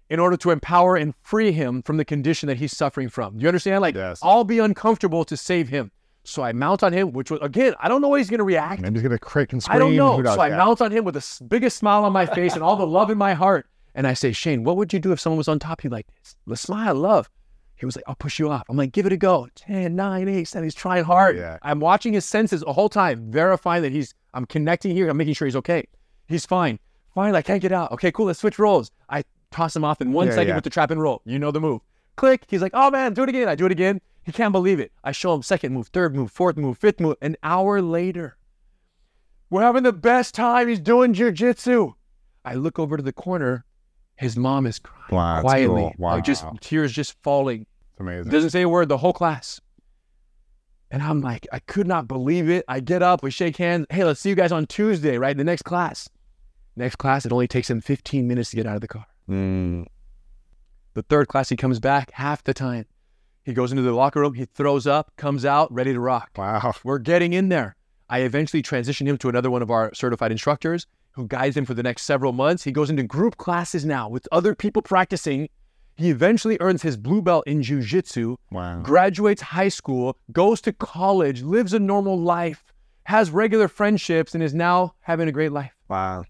in order to empower and free him from the condition that he's suffering from. Do you understand? Like, Yes. I'll be uncomfortable to save him. So I mount on him, which was, again, I don't know how he's going to react. Maybe he's gonna crick and scream. I don't know. So I Yeah. mount on him with the biggest smile on my face and all the love in my heart. And I say, Shane, what would you do if someone was on top of you like this? Let's smile, love. He was like, I'll push you off. I'm like, give it a go. 10, 9, 8, 7. He's trying hard. Yeah. I'm watching his senses the whole time, verifying that he's, I'm connecting here. I'm making sure he's okay. He's fine. Fine, I can't get out. Okay, cool. Let's switch roles. I toss him off in one Yeah, second yeah. with the trap and roll. You know the move. Click. He's like, oh man, do it again. I do it again. He can't believe it. I show him second move, third move, fourth move, fifth move. An hour later, we're having the best time. He's doing jujitsu. I look over to the corner. His mom is crying Wow, quietly, cool. Wow. like just tears just falling. It's amazing. Doesn't say a word the whole class. And I'm like, I could not believe it. I get up, we shake hands. Hey, let's see you guys on Tuesday, right? The next class. Next class, it only takes him 15 minutes to get out of the car. Mm. The third class, he comes back half the time. He goes into the locker room, he throws up, comes out, ready to rock. Wow. We're getting in there. I eventually transitioned him to another one of our certified instructors who guides him for the next several months. He goes into group classes now with other people practicing. He eventually earns his blue belt in jujitsu, Wow. graduates high school, goes to college, lives a normal life, has regular friendships, and is now having a great life. Wow.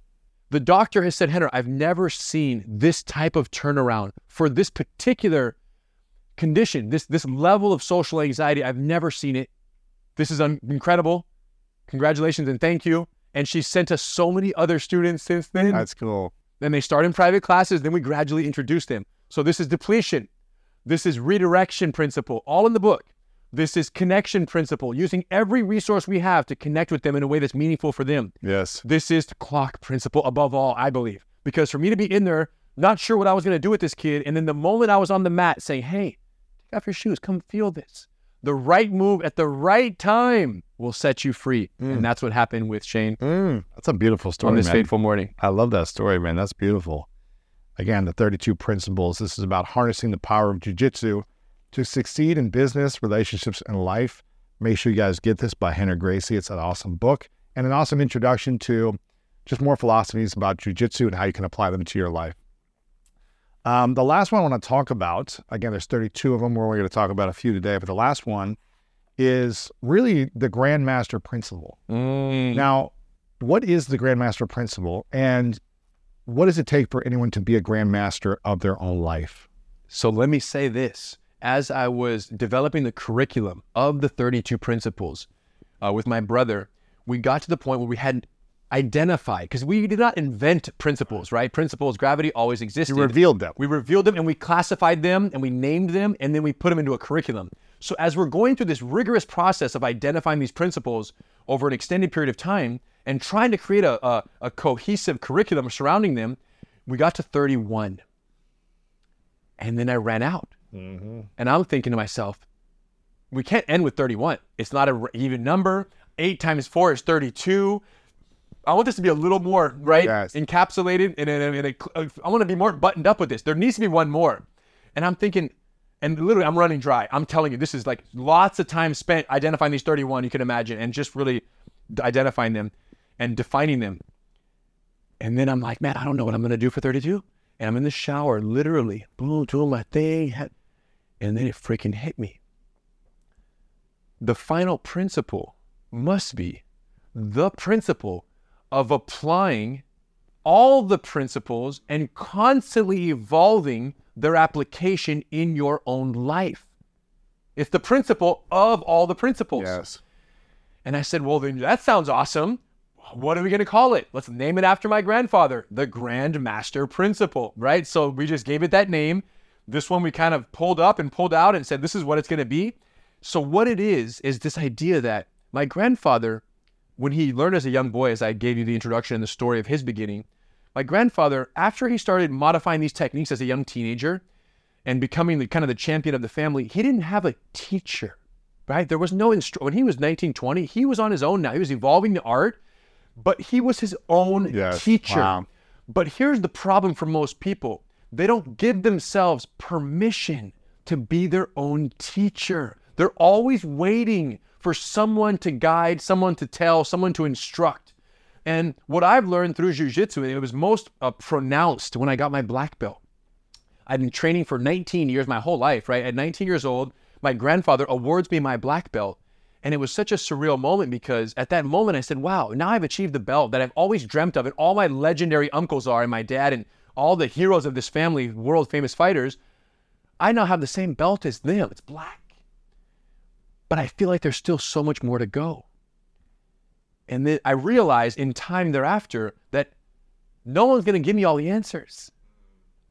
The doctor has said, Rener, I've never seen this type of turnaround for this particular condition, this this level of social anxiety. I've never seen it. This is un- incredible. Congratulations and thank you. And she sent us so many other students since then. That's cool. Then they start in private classes. Then we gradually introduce them. So this is depletion. This is redirection principle, all in the book. This is connection principle, using every resource we have to connect with them in a way that's meaningful for them. Yes. This is the clock principle above all, I believe. Because for me to be in there, not sure what I was going to do with this kid, and then the moment I was on the mat saying, hey, take off your shoes, come feel this. The right move at the right time will set you free. And that's what happened with Shane Mm. That's a beautiful story, on this man. fateful morning. I love that story, man. That's beautiful. Again, the 32 principles. This is about harnessing the power of jujitsu to succeed in business, relationships, and life. Make sure you guys get this by Rener Gracie. It's an awesome book and an awesome introduction to just more philosophies about jujitsu and how you can apply them to your life. Um, the last one I want to talk about, again, there's 32 of them. We're only going to talk about a few today, but the last one is really the Grandmaster Principle. Now, what is the Grandmaster Principle, and what does it take for anyone to be a Grandmaster of their own life? So let me say this. As I was developing the curriculum of the 32 principles uh, with my brother, we got to the point where we had identified, because we did not invent principles, right? Principles, gravity always existed. We revealed them. We revealed them and we classified them and we named them and then we put them into a curriculum. So as we're going through this rigorous process of identifying these principles over an extended period of time and trying to create a, a, a cohesive curriculum surrounding them, we got to 31. And then I ran out. Mm-hmm. And I'm thinking to myself, we can't end with 31. It's not an even number. Eight times four is 32. I want this to be a little more right Yes. encapsulated, and, and, and uh, I want to be more buttoned up with this. There needs to be one more, and I'm thinking, and literally, I'm running dry. I'm telling you, this is like lots of time spent identifying these 31. You can imagine, and just really identifying them and defining them. And then I'm like, man, I don't know what I'm gonna do for 32. And I'm in the shower, literally, boom, doing my thing, and then it freaking hit me. The final principle must be the principle of applying all the principles and constantly evolving their application in your own life. It's the principle of all the principles. Yes. And I said, Well, then that sounds awesome. What are we going to call it? Let's name it after my grandfather, the Grand Master Principle, right? So we just gave it that name. This one we kind of pulled up and pulled out and said, this is what it's going to be. So, what it is, is this idea that my grandfather, when he learned as a young boy, as I gave you the introduction and the story of his beginning, my grandfather, after he started modifying these techniques as a young teenager and becoming the kind of the champion of the family, he didn't have a teacher, right? There was no instru- when he was 19, 20, he was on his own now. He was evolving the art, but he was his own Yes. teacher. Wow. But here's the problem for most people they don't give themselves permission to be their own teacher. They're always waiting for someone to guide, someone to tell, someone to instruct. And what I've learned through jujitsu, it was most uh, pronounced when I got my black belt. I'd been training for 19 years, my whole life, right? At 19 years old, my grandfather awards me my black belt. And it was such a surreal moment because at that moment I said, wow, now I've achieved the belt that I've always dreamt of. And all my legendary uncles are, and my dad, and all the heroes of this family, world famous fighters. I now have the same belt as them. It's black. But I feel like there's still so much more to go. And then I realized in time thereafter that no one's going to give me all the answers.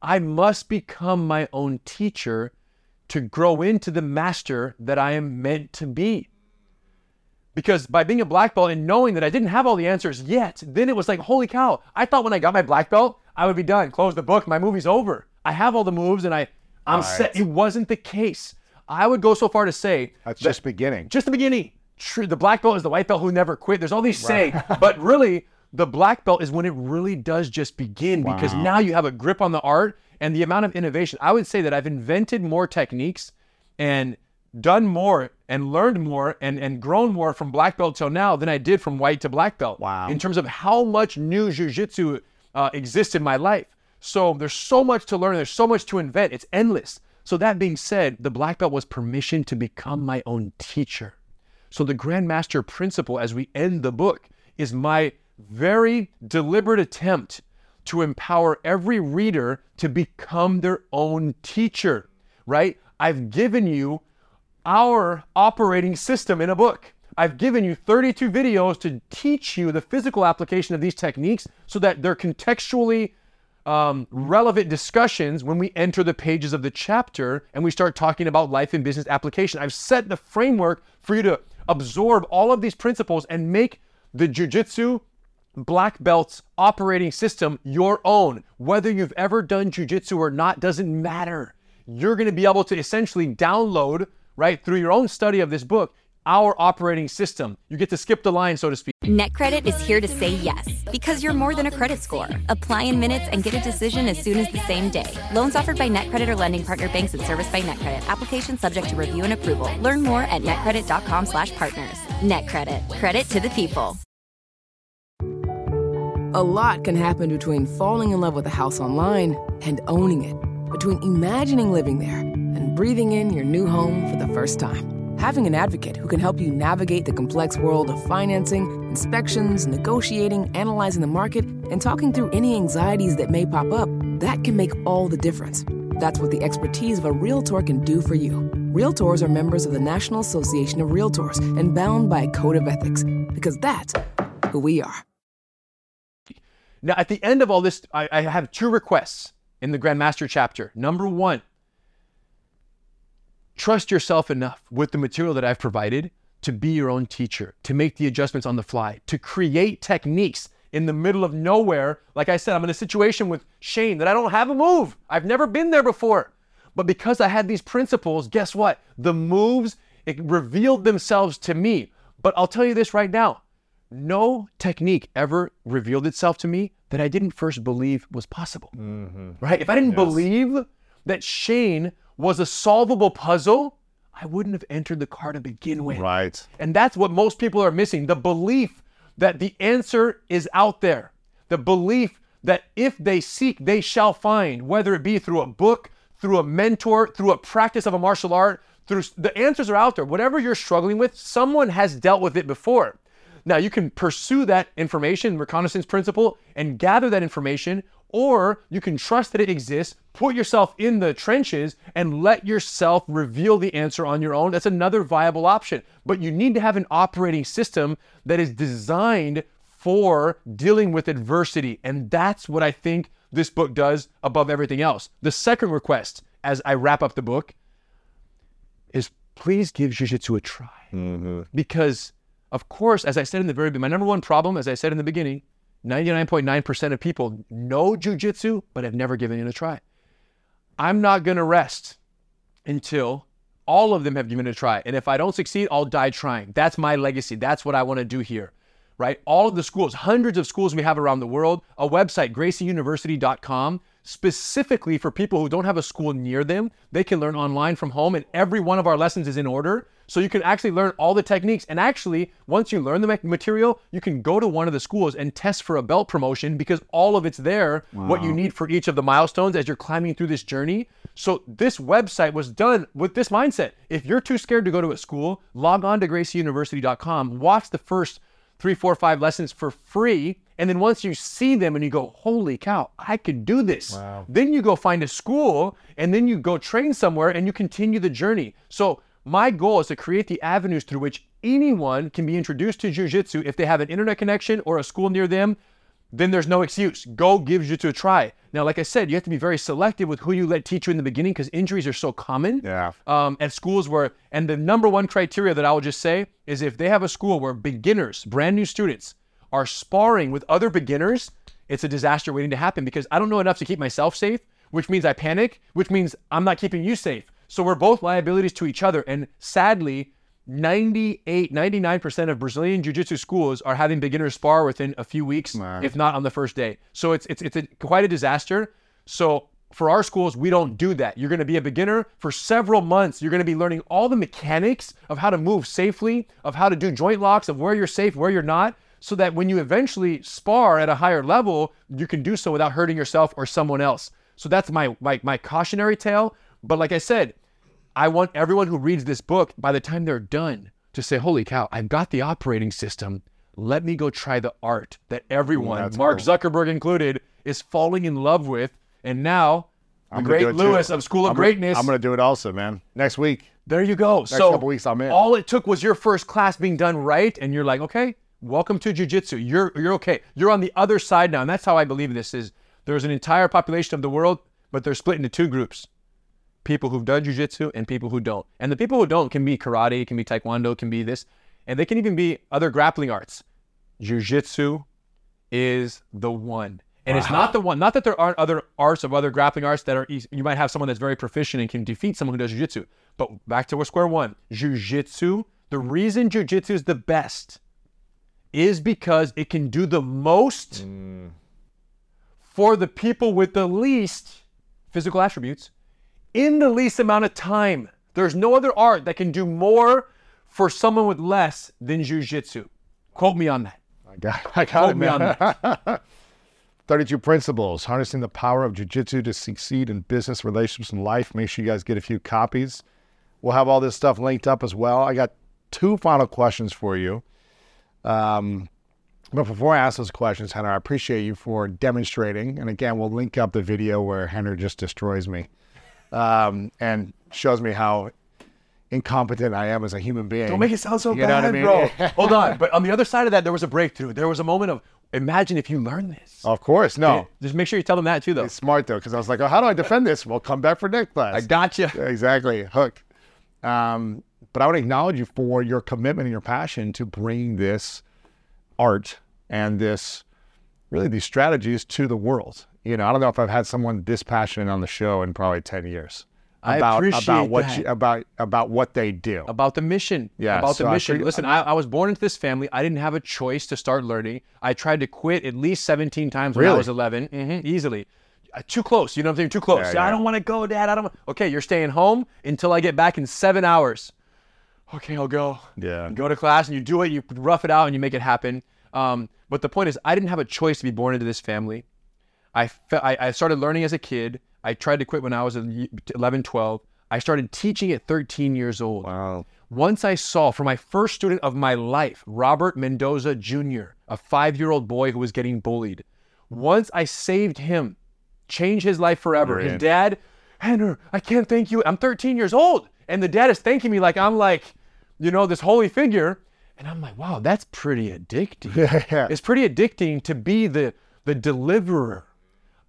I must become my own teacher to grow into the master that I am meant to be. Because by being a black belt and knowing that I didn't have all the answers yet, then it was like, holy cow, I thought when I got my black belt, I would be done, close the book, my movie's over. I have all the moves and I, I'm set. It wasn't the case. I would go so far to say That's that- just beginning. just the beginning. True, the black belt is the white belt who never quit. There's all these saying, *laughs* but really, the black belt is when it really does just begin because now you have a grip on the art and the amount of innovation. I would say that I've invented more techniques and done more and learned more and, and grown more from black belt till now than I did from white to black belt. Wow. In terms of how much new jujitsu uh, exists in my life. So there's so much to learn. There's so much to invent. It's endless. So that being said, the black belt was permission to become my own teacher. So the Grandmaster principle, as we end the book, is my very deliberate attempt to empower every reader to become their own teacher, right? I've given you our operating system in a book. I've given you 32 videos to teach you the physical application of these techniques so that they're contextually um, relevant discussions when we enter the pages of the chapter and we start talking about life and business application. I've set the framework for you to absorb all of these principles and make the jujitsu black belts operating system your own. Whether you've ever done jujitsu or not doesn't matter. You're going to be able to essentially download, right, through your own study of this book, our operating system. You get to skip the line, so to speak. NetCredit is here to say yes because you're more than a credit score. Apply in minutes and get a decision as soon as the same day. Loans offered by NetCredit or lending partner banks and serviced by NetCredit. Application subject to review and approval. Learn more at netcredit.com/partners. NetCredit. Credit to the people. A lot can happen between falling in love with a house online and owning it. Between imagining living there and breathing in your new home for the first time. Having an advocate who can help you navigate the complex world of financing, inspections, negotiating, analyzing the market, and talking through any anxieties that may pop up, that can make all the difference. That's what the expertise of a Realtor can do for you. Realtors are members of the National Association of Realtors and bound by a code of ethics, because that's who we are. Now, at the end of all this, I, I have two requests in the Grandmaster chapter. Number one, trust yourself enough with the material that I've provided to be your own teacher, to make the adjustments on the fly, to create techniques in the middle of nowhere. Like I said, I'm in a situation with Shane that I don't have a move. I've never been there before. But because I had these principles, guess what? The moves it revealed themselves to me. But I'll tell you this right now no technique ever revealed itself to me that I didn't first believe was possible. Mm-hmm. Right? If I didn't believe that Shane was a solvable puzzle, I wouldn't have entered the car to begin with. Right. And that's what most people are missing the belief that the answer is out there, the belief that if they seek, they shall find, whether it be through a book, through a mentor, through a practice of a martial art, through the answers are out there. Whatever you're struggling with, someone has dealt with it before. Now, you can pursue that information, reconnaissance principle, and gather that information, or you can trust that it exists, put yourself in the trenches, and let yourself reveal the answer on your own. That's another viable option. But you need to have an operating system that is designed for dealing with adversity. And that's what I think this book does above everything else. The second request as I wrap up the book is please give jujitsu a try. Mm-hmm. Because, of course, as I said in the very beginning, my number one problem, as I said in the beginning, 99.9% of people know jujitsu, but have never given it a try. I'm not going to rest until all of them have given it a try. And if I don't succeed, I'll die trying. That's my legacy. That's what I want to do here, right? All of the schools, hundreds of schools we have around the world, a website, gracieuniversity.com, specifically for people who don't have a school near them. They can learn online from home, and every one of our lessons is in order. So you can actually learn all the techniques. And actually, once you learn the material, you can go to one of the schools and test for a belt promotion because all of it's there, what you need for each of the milestones as you're climbing through this journey. So this website was done with this mindset. If you're too scared to go to a school, log on to gracieuniversity.com, watch the first three, four, five lessons for free. And then once you see them and you go, holy cow, I could do this. Then you go find a school and then you go train somewhere and you continue the journey. So my goal is to create the avenues through which anyone can be introduced to jujitsu if they have an internet connection or a school near them. Then there's no excuse. Go give jujitsu a try. Now, like I said, you have to be very selective with who you let teach you in the beginning because injuries are so common Yeah. um, at schools where, and the number one criteria that I will just say is if they have a school where beginners, brand new students, are sparring with other beginners, it's a disaster waiting to happen because I don't know enough to keep myself safe, which means I panic, which means I'm not keeping you safe. So we're both liabilities to each other. And sadly, 98, 99% of Brazilian jiu-jitsu schools are having beginners spar within a few weeks, if not on the first day. So it's it's it's a, quite a disaster. So for our schools, we don't do that. You're going to be a beginner for several months. You're going to be learning all the mechanics of how to move safely, of how to do joint locks, of where you're safe, where you're not, so that when you eventually spar at a higher level, you can do so without hurting yourself or someone else. So that's my my, my cautionary tale. But like I said, I want everyone who reads this book, by the time they're done, to say, Holy cow, I've got the operating system. Let me go try the art that everyone, that's Mark cool. Zuckerberg included, is falling in love with. And now, the I'm great. Lewis of School of I'm gonna- Greatness. I'm going to do it also, man. Next week. there you go. so couple weeks, I'm in. all it took was your first class being done right, and you're like, okay, welcome to jujitsu. You're you're okay. You're on the other side now, and that's how I believe this is. There's an entire population of the world, but they're split into two groups: people who've done jujitsu and people who don't. And the people who don't can be karate, can be taekwondo, can be this, and they can even be other grappling arts. Jujitsu is the one. And it's not the one. Not that there aren't other arts of other grappling arts that are easy. You might have someone that's very proficient and can defeat someone who does jujitsu. But back to square one. Jujitsu. The reason jujitsu is the best is because it can do the most mm. for the people with the least physical attributes in the least amount of time. There's no other art that can do more for someone with less than jujitsu. Quote me on that. I got, I got Quote it, me on man. that. *laughs* 32 principles, harnessing the power of jiu-jitsu to succeed in business, relationships, and life. Make sure you guys get a few copies. We'll have all this stuff linked up as well. I got two final questions for you. Um, but before I ask those questions, Rener, I appreciate you for demonstrating. And again, we'll link up the video where Rener just destroys me um, and shows me how incompetent I am as a human being. Don't make it sound so You bad, I mean? bro. *laughs* Hold on. But on the other side of that, there was a breakthrough. There was a moment of imagine if you learn this. Of course, no. Just make sure you tell them that too, though. It's smart though, because I was like, oh, how do I defend this? Well, come back for next class. I got you. *laughs* Exactly. Hook. Um, but I want to acknowledge you for your commitment and your passion to bring this art and this really these strategies to the world. You know, I don't know if I've had someone this passionate on the show in probably 10 years. I about, appreciate about what that. you, about about what they do. About the mission. Yeah, About so the I mission. pre- Listen, I, I was born into this family. I didn't have a choice to start learning. I tried to quit at least 17 times when I was 11. Mhm, easily. Uh, Too close. You know what I'm saying? Too close. Yeah, I don't want to go, Dad. I don't want. Okay, you're staying home until I get back in seven hours. Okay, I'll go. Yeah. You go to class and you do it. You rough it out and you make it happen. Um, but the point is, I didn't have a choice to be born into this family. I, fe- I, I started learning as a kid. I tried to quit when I was 11, 12. I started teaching at 13 years old. Wow. Once I saw for my first student of my life, Robert Mendoza Jr., a five year old boy who was getting bullied, once I saved him, changed his life forever. His dad, Rener, I can't thank you. I'm 13 years old. And the dad is thanking me like I'm like, you know, this holy figure. And I'm like, wow, that's pretty addicting. *laughs* Yeah. It's pretty addicting to be the the deliverer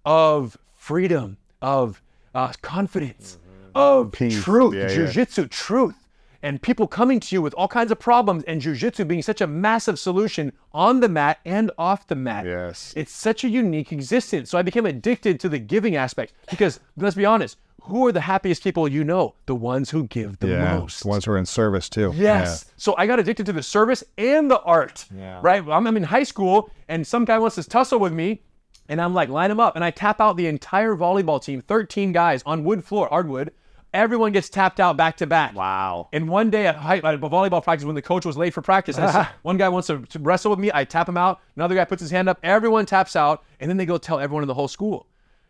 of freedom, of uh, confidence. of Peace. truth, Yeah, yeah. jujitsu truth, and people coming to you with all kinds of problems, and jujitsu being such a massive solution on the mat and off the mat. Yes. It's such a unique existence. So I became addicted to the giving aspect because let's be honest, who are the happiest people you know? The ones who give the yeah, most. the ones who are in service too. Yes. So I got addicted to the service and the art. Yeah. Right. I'm, I'm in high school and some guy wants to tussle with me, and I'm like, line them up, and I tap out the entire volleyball team, 13 guys on wood floor, hardwood. Everyone gets tapped out back to back. Wow. And one day at, high, at volleyball practice, when the coach was late for practice, said, *laughs* one guy wants to, to wrestle with me. I tap him out. Another guy puts his hand up. Everyone taps out, and then they go tell everyone in the whole school.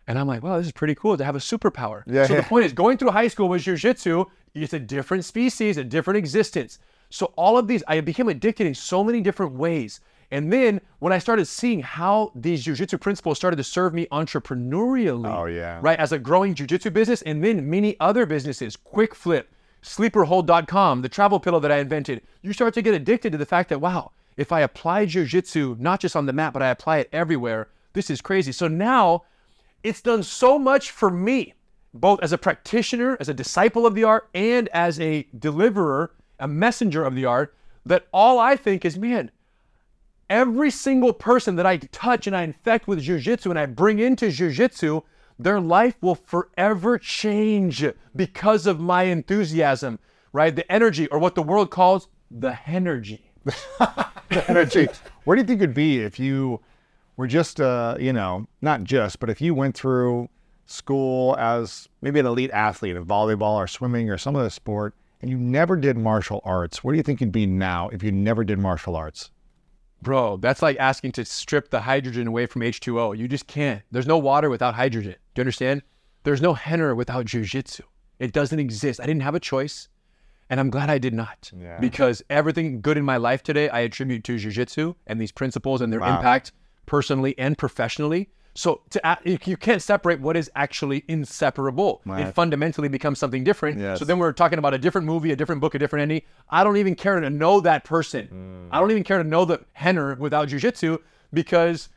And I'm like, wow, this is pretty cool to have a superpower. Yeah, so yeah. the *laughs* point is, going through high school with jiu-jitsu, it's a different species, a different existence. So all of these, I became addicted in so many different ways. And then when I started seeing how these jiu-jitsu principles started to serve me entrepreneurially, Oh, yeah. right, as a growing jiu-jitsu business, and then many other businesses, Quick Flip, sleeperhold.com, the travel pillow that I invented, you start to get addicted to the fact that, wow, if I apply jiu-jitsu, not just on the mat, but I apply it everywhere, this is crazy. So now it's done so much for me, both as a practitioner, as a disciple of the art, and as a deliverer, a messenger of the art, that all I think is, man, every single person that I touch and I infect with jujitsu and I bring into jujitsu, their life will forever change because of my enthusiasm, right? The energy, or what the world calls the energy. *laughs* The energy. Where do you think you'd be if you were just, uh, you know, not just, but if you went through school as maybe an elite athlete in volleyball or swimming or some other sport, and you never did martial arts? Where do you think you'd be now if you never did martial arts? Bro, that's like asking to strip the hydrogen away from H2O. You just can't. There's no water without hydrogen. Do you understand? There's no Rener without jujitsu. It doesn't exist. I didn't have a choice, and I'm glad I did not. Yeah. Because everything good in my life today, I attribute to jujitsu and these principles and their Wow. impact personally and professionally. So to you can't separate what is actually inseparable. Right. It fundamentally becomes something different. Yes. So then we're talking about a different movie, a different book, a different ending. I don't even care to know that person. Mm. I don't even care to know the Rener without jujitsu because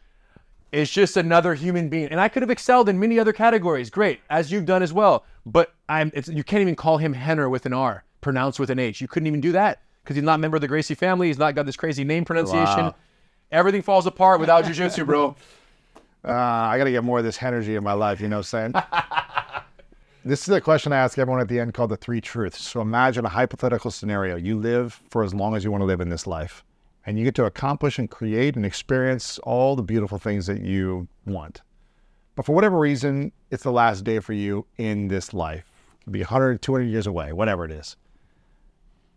it's just another human being. And I could have excelled in many other categories, great, as you've done as well. But I'm it's you can't even call him Rener with an R, pronounced with an H. You couldn't even do that because he's not a member of the Gracie family. He's not got this crazy name pronunciation. Wow. Everything falls apart without jujitsu, bro. *laughs* Uh, I got to get more of this energy in my life, you know what I'm saying? *laughs* this is the question I ask everyone at the end called the three truths. So imagine a hypothetical scenario. You live for as long as you want to live in this life, and you get to accomplish and create and experience all the beautiful things that you want. But for whatever reason, it's the last day for you in this life. It could be 100, 200 years away, whatever it is.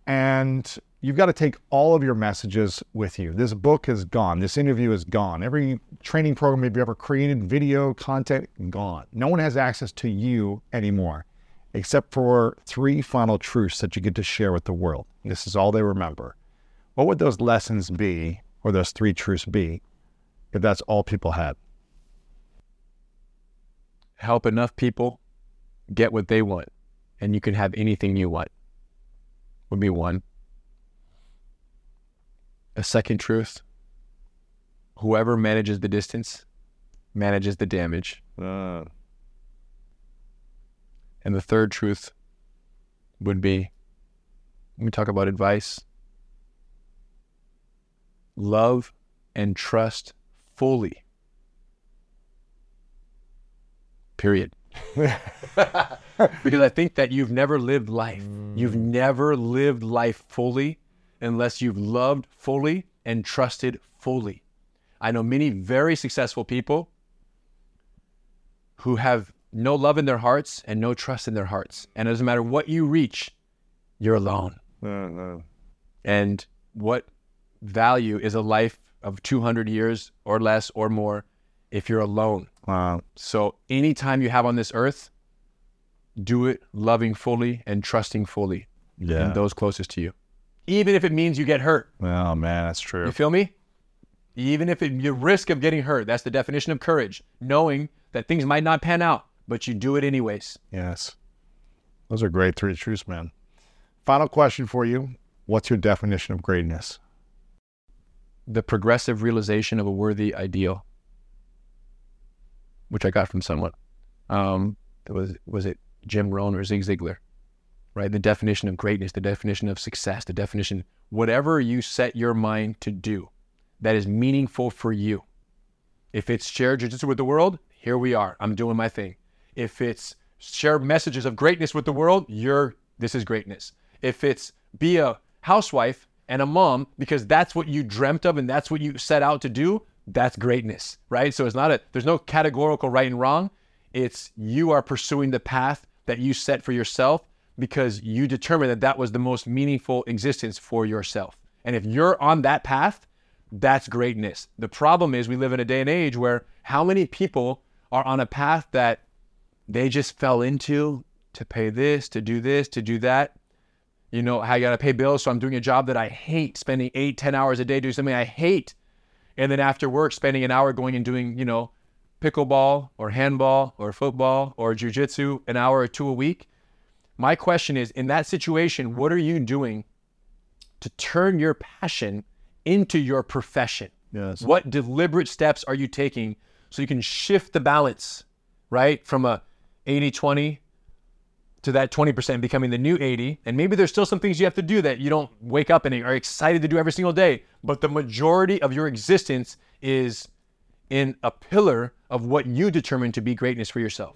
And you've got to take all of your messages with you. This book is gone. This interview is gone. Every training program you've ever created, video, content, gone. No one has access to you anymore, except for three final truths that you get to share with the world. This is all they remember. What would those lessons be, or those three truths be, if that's all people had? Help enough people get what they want, and you can have anything you want. Would be one. A second truth whoever manages the distance manages the damage. Ah. And the third truth would be when we talk about advice love and trust fully. Period. *laughs* because I think that you've never lived life. Mm. You've never lived life fully unless you've loved fully and trusted fully. I know many very successful people who have no love in their hearts and no trust in their hearts. And it doesn't matter what you reach, you're alone. Mm-hmm. And what value is a life of 200 years or less or more if you're alone? Wow. So anytime you have on this earth, do it loving fully and trusting fully Yeah. in those closest to you. Even if it means you get hurt. Oh, man, that's true. You feel me? Even if it, you risk of getting hurt. That's the definition of courage. Knowing that things might not pan out, but you do it anyways. Yes. Those are great three truths, man. Final question for you. What's your definition of greatness? The progressive realization of a worthy ideal, which I got from someone. Um, was was it Jim Rohn or Zig Ziglar, right? The definition of greatness, the definition of success, the definition, whatever you set your mind to do that is meaningful for you. If it's share jujitsu with the world, here we are. I'm doing my thing. If it's share messages of greatness with the world, you're this is greatness. If it's be a housewife and a mom because that's what you dreamt of and that's what you set out to do, that's greatness, right? So it's not a there's no categorical right and wrong. It's you are pursuing the path that you set for yourself because you determined that that was the most meaningful existence for yourself. And if you're on that path, that's greatness. The problem is we live in a day and age where how many people are on a path that they just fell into to pay this, to do this, to do that. You know, I got to pay bills, so I'm doing a job that I hate, spending eight, ten hours a day doing something I hate. And then after work, spending an hour going and doing, you know, pickleball or handball or football or jujitsu an hour or two a week. My question is in that situation, what are you doing to turn your passion into your profession? Yes. What deliberate steps are you taking so you can shift the balance, right? From a 80 20 to that 20% becoming the new 80. And maybe there's still some things you have to do that you don't wake up and are excited to do every single day. But the majority of your existence is in a pillar of what you determine to be greatness for yourself.